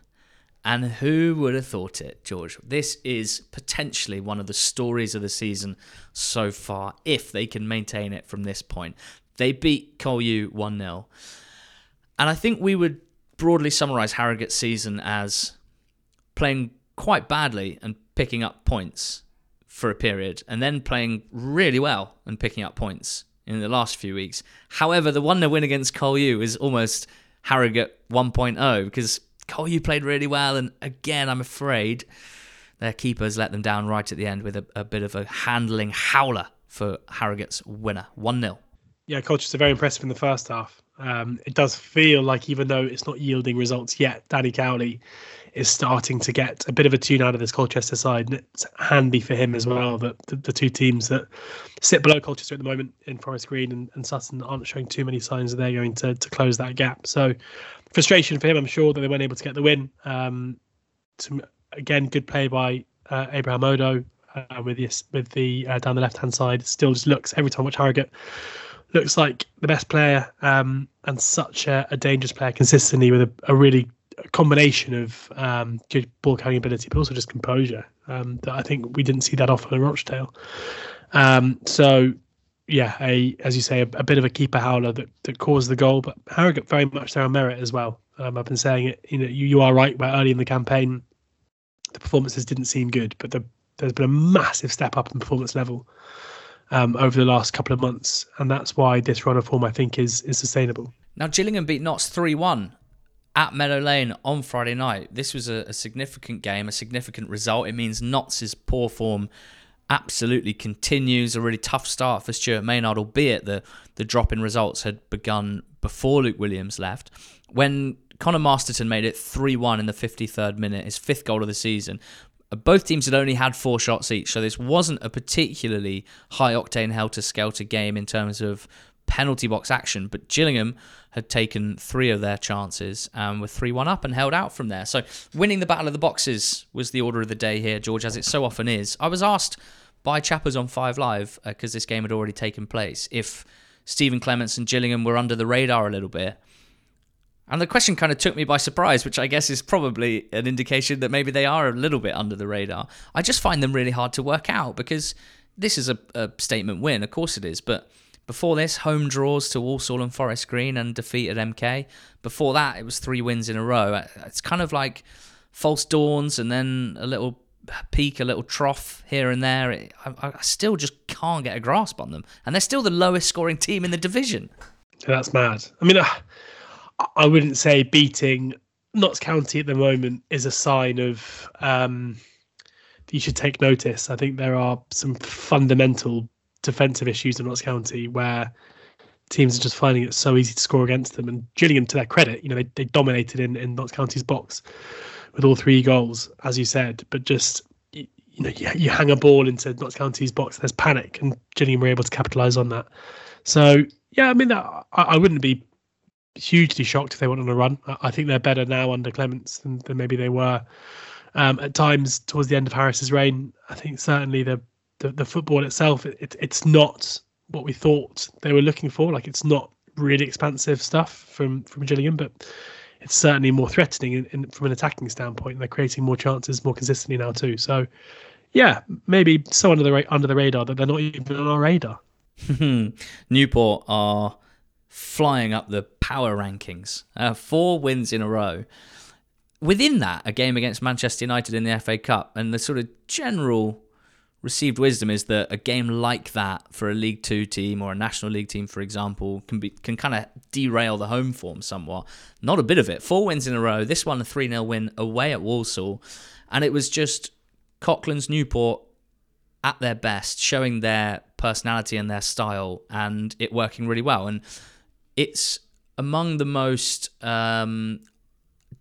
S1: And who would have thought it, George? This is potentially one of the stories of the season so far, if they can maintain it from this point. They beat Colu 1 0. And I think we would broadly summarise Harrogate's season as playing quite badly and picking up points for a period, and then playing really well and picking up points in the last few weeks. However, the 1 0 win against Colu is almost Harrogate 1.0 because Colu played really well, and again, I'm afraid their keepers let them down right at the end with a, a bit of a handling howler for Harrogate's winner 1 0.
S2: Yeah, Colchester very impressive in the first half. Um, it does feel like even though it's not yielding results yet, Danny Cowley is starting to get a bit of a tune out of this Colchester side, and it's handy for him as well that the, the two teams that sit below Colchester at the moment in Forest Green and, and Sutton aren't showing too many signs that they're going to, to close that gap. So frustration for him, I'm sure that they weren't able to get the win. Um, some, again, good play by uh, Abraham Odoh uh, with the with the uh, down the left hand side. Still just looks every time I watch Harrogate looks like the best player um, and such a, a, dangerous player consistently with a, a really combination of um, good ball carrying ability, but also just composure. Um, that I think we didn't see that often in Rochdale. Um, so, yeah, a as you say, a, a, bit of a keeper howler that, that caused the goal, but Harrogate very much their merit as well. Um, I've been saying it. You know, you, you are right. Where early in the campaign, the performances didn't seem good, but the, there's been a massive step up in performance level um, over the last couple of months, and that's why this run of form I think is is sustainable.
S1: Now Gillingham beat Notts three one at Meadow Lane on Friday night. This was a, a, significant game, a significant result. It means Notts' poor form absolutely continues. A really tough start for Stuart Maynard, albeit the the drop in results had begun before Luke Williams left. When Conor Masterson made it 3 1 in the 53rd minute, his fifth goal of the season, both teams had only had four shots each, so this wasn't a particularly high octane helter skelter game in terms of penalty box action. But Gillingham had taken three of their chances and were 3 1 up and held out from there. So winning the Battle of the Boxes was the order of the day here, George, as it so often is. I was asked by Chappers on 5 Live, because uh, this game had already taken place, if Stephen Clemence and Gillingham were under the radar a little bit. And the question kind of took me by surprise, which I guess is probably an indication that maybe they are a little bit under the radar. I just find them really hard to work out because this is a, a statement win, of course it is, but before this, home draws to Walsall and Forest Green and defeat at MK. Before that, it was three wins in a row. Uh, it's kind of like false dawns and then a little peak, a little trough here and there. I, I still just can't get a grasp on them. And they're still the lowest scoring team in the division.
S2: That's mad. I mean, I wouldn't say beating Notts County at the moment is a sign of um, you should take notice. I think there are some fundamental defensive issues in Notts County where teams are just finding it so easy to score against them. And Gillingham, to their credit, you know, they, they dominated in, in Notts County's box with all three goals, as you said. But just, you, you know, you, you hang a ball into Notts County's box, there's panic, and Gillingham were able to capitalise on that. So, yeah, I mean, I, I wouldn't be hugely shocked if they went on a run. I think they're better now under Clemence than, than maybe they were um, at times towards the end of Harris's reign. I think certainly the the, the football itself it, it's not what we thought they were looking for. Like it's not really expansive stuff from from Gillingham, but it's certainly more threatening in, in, from an attacking standpoint. And They're creating more chances more consistently now too. So yeah, maybe so under the under the radar that they're not even on our radar.
S1: Newport are flying up the power rankings. Uh, four wins in a row. Within that, a game against Manchester United in the FA Cup, and the sort of general received wisdom is that a game like that for a League Two team or a National League team, for example, can be can kind of derail the home form somewhat. Not a bit of it. Four wins in a row. This one a three 0 win away at Walsall, and it was just Coughlan's Newport at their best, showing their personality and their style, and it working really well. And it's among the most um,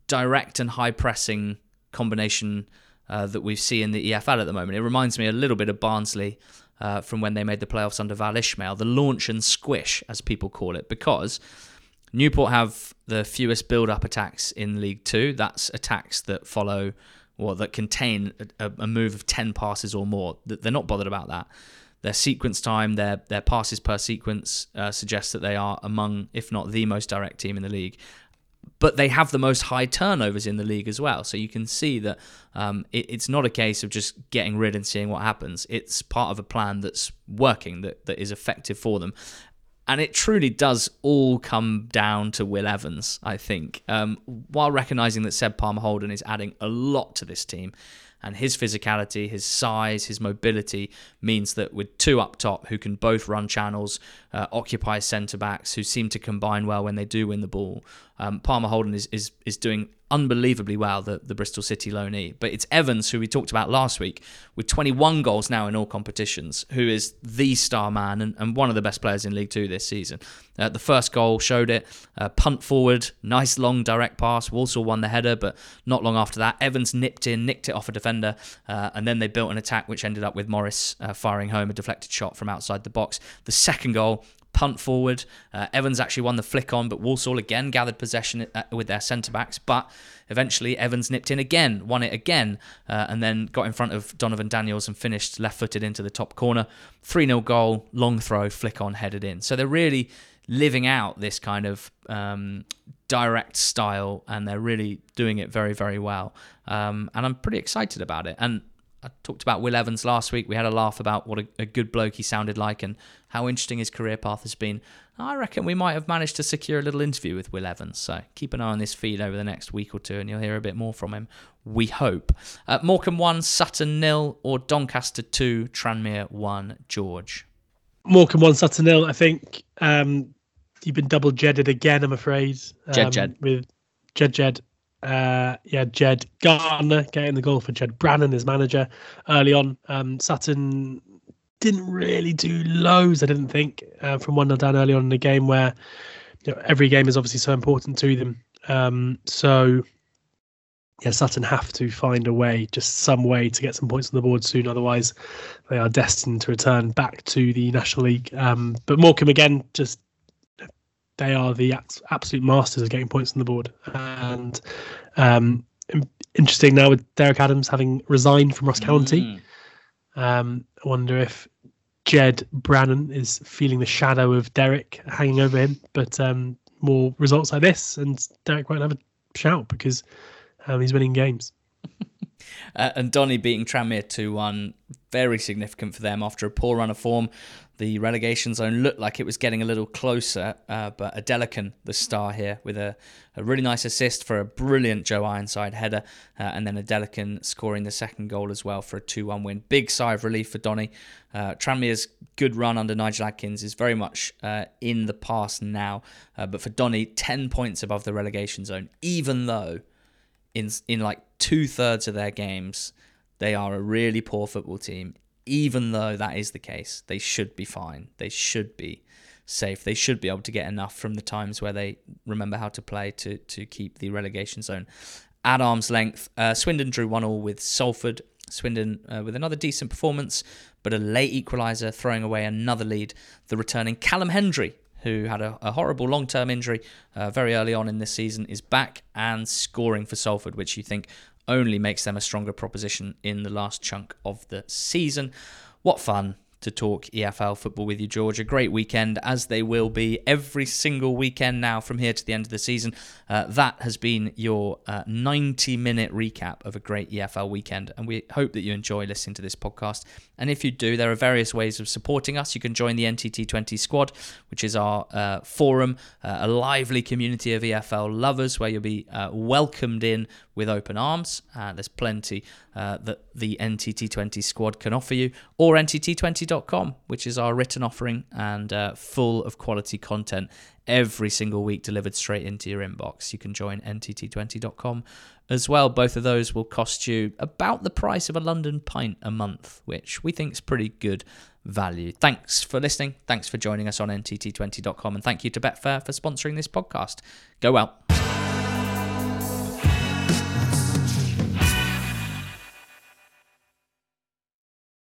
S1: direct and high pressing combination uh, that we see in the EFL at the moment. It reminds me a little bit of Barnsley uh, from when they made the playoffs under Val Ismail, the launch and squish, as people call it, because Newport have the fewest build-up attacks in League Two. That's attacks that follow or that contain a, a move of ten passes or more. They're not bothered about that. Their sequence time, their their passes per sequence uh, suggests that they are among, if not the most direct team in the league. But they have the most high turnovers in the league as well. So you can see that um, it, it's not a case of just getting rid and seeing what happens. It's part of a plan that's working, that, that is effective for them. And it truly does all come down to Will Evans, I think. Um, while recognizing that Seb Palmer-Houlden is adding a lot to this team, and his physicality, his size, his mobility means that with two up top who can both run channels, uh, occupy centre backs, who seem to combine well when they do win the ball, um, Palmer-Houlden is, is is doing unbelievably well, the, the Bristol City loanee. But it's Evans, who we talked about last week, with 21 goals now in all competitions, who is the star man and, and one of the best players in League Two this season. Uh, the first goal showed it. Uh, punt forward, nice long direct pass. Walsall won the header, but not long after that, Evans nipped in, nicked it off a defender, uh, and then they built an attack which ended up with Morris uh, firing home a deflected shot from outside the box. The second goal punt forward. Uh, Evans actually won the flick on, but Walsall again gathered possession uh, with their centre backs. But eventually, Evans nipped in again, won it again, uh, and then got in front of Donervon Daniels and finished left footed into the top corner. 3 0 goal, long throw, flick on, headed in. So they're really living out this kind of um, direct style and they're really doing it very, very well. Um, and I'm pretty excited about it. And I talked about Will Evans last week. We had a laugh about what a, a, good bloke he sounded like and how interesting his career path has been. I reckon we might have managed to secure a little interview with Will Evans. So keep an eye on this feed over the next week or two and you'll hear a bit more from him. We hope. Uh, Morecambe 1, Sutton nil, or Doncaster 2, Tranmere 1, George.
S2: Morecambe 1, Sutton nil. I think um, you've been double jedded again, I'm afraid.
S1: Um, Jed Jed.
S2: With Jed Jed uh, yeah, Ged Garner getting the goal for Ged Brannan, his manager, early on. Um, Sutton didn't really do loads, I didn't think, uh, from 1 0 down early on in the game where you know, every game is obviously so important to them. Um, so, yeah, Sutton have to find a way, just some way to get some points on the board soon. Otherwise, they are destined to return back to the National League. Um, but Morecambe, again, just they are the absolute masters of getting points on the board. And um, interesting now with Derek Adams having resigned from Ross County. Mm. Um, I wonder if Ged Brannan is feeling the shadow of Derek hanging over him. But um, more results like this, and Derek won't have a shout because um, he's winning games.
S1: Uh, and Donny beating Tranmere 2 1, very significant for them after a poor run of form the relegation zone looked like it was getting a little closer, uh, but Adelakun, the star here, with a, a, really nice assist for a brilliant Joe Ironside header, uh, and then Adelakun scoring the second goal as well for a 2 1 win. Big sigh of relief for Donny. Uh, Tranmere's good run under Nigel Adkins is very much uh, in the past now, uh, but for Donny, 10 points above the relegation zone, even though in, in like two thirds of their games, they are a really poor football team even though that is the case, they should be fine. They should be safe. They should be able to get enough from the times where they remember how to play to to keep the relegation zone at arm's length. Uh, Swindon drew one all with Salford. Swindon uh, with another decent performance, but a late equaliser, throwing away another lead. The returning Callum Hendry, who had a, a horrible long term injury uh, very early on in this season, is back and scoring for Salford, which you think only makes them a stronger proposition in the last chunk of the season. What fun! To talk EFL football with you, George. A great weekend, as they will be every single weekend now from here to the end of the season. Uh, that has been your uh, 90 minute recap of a great EFL weekend, and we hope that you enjoy listening to this podcast. And if you do, there are various ways of supporting us. You can join the NTT20 squad, which is our uh, forum, uh, a lively community of EFL lovers where you'll be uh, welcomed in with open arms. There's plenty uh, that the NTT20 squad can offer you, or NTT20.com, which is our written offering and uh, full of quality content every single week delivered straight into your inbox. You can join NTT20.com as well. Both of those will cost you about the price of a London pint a month, which we think is pretty good value. Thanks for listening. Thanks for joining us on NTT20.com. And thank you to Betfair for sponsoring this podcast. Go out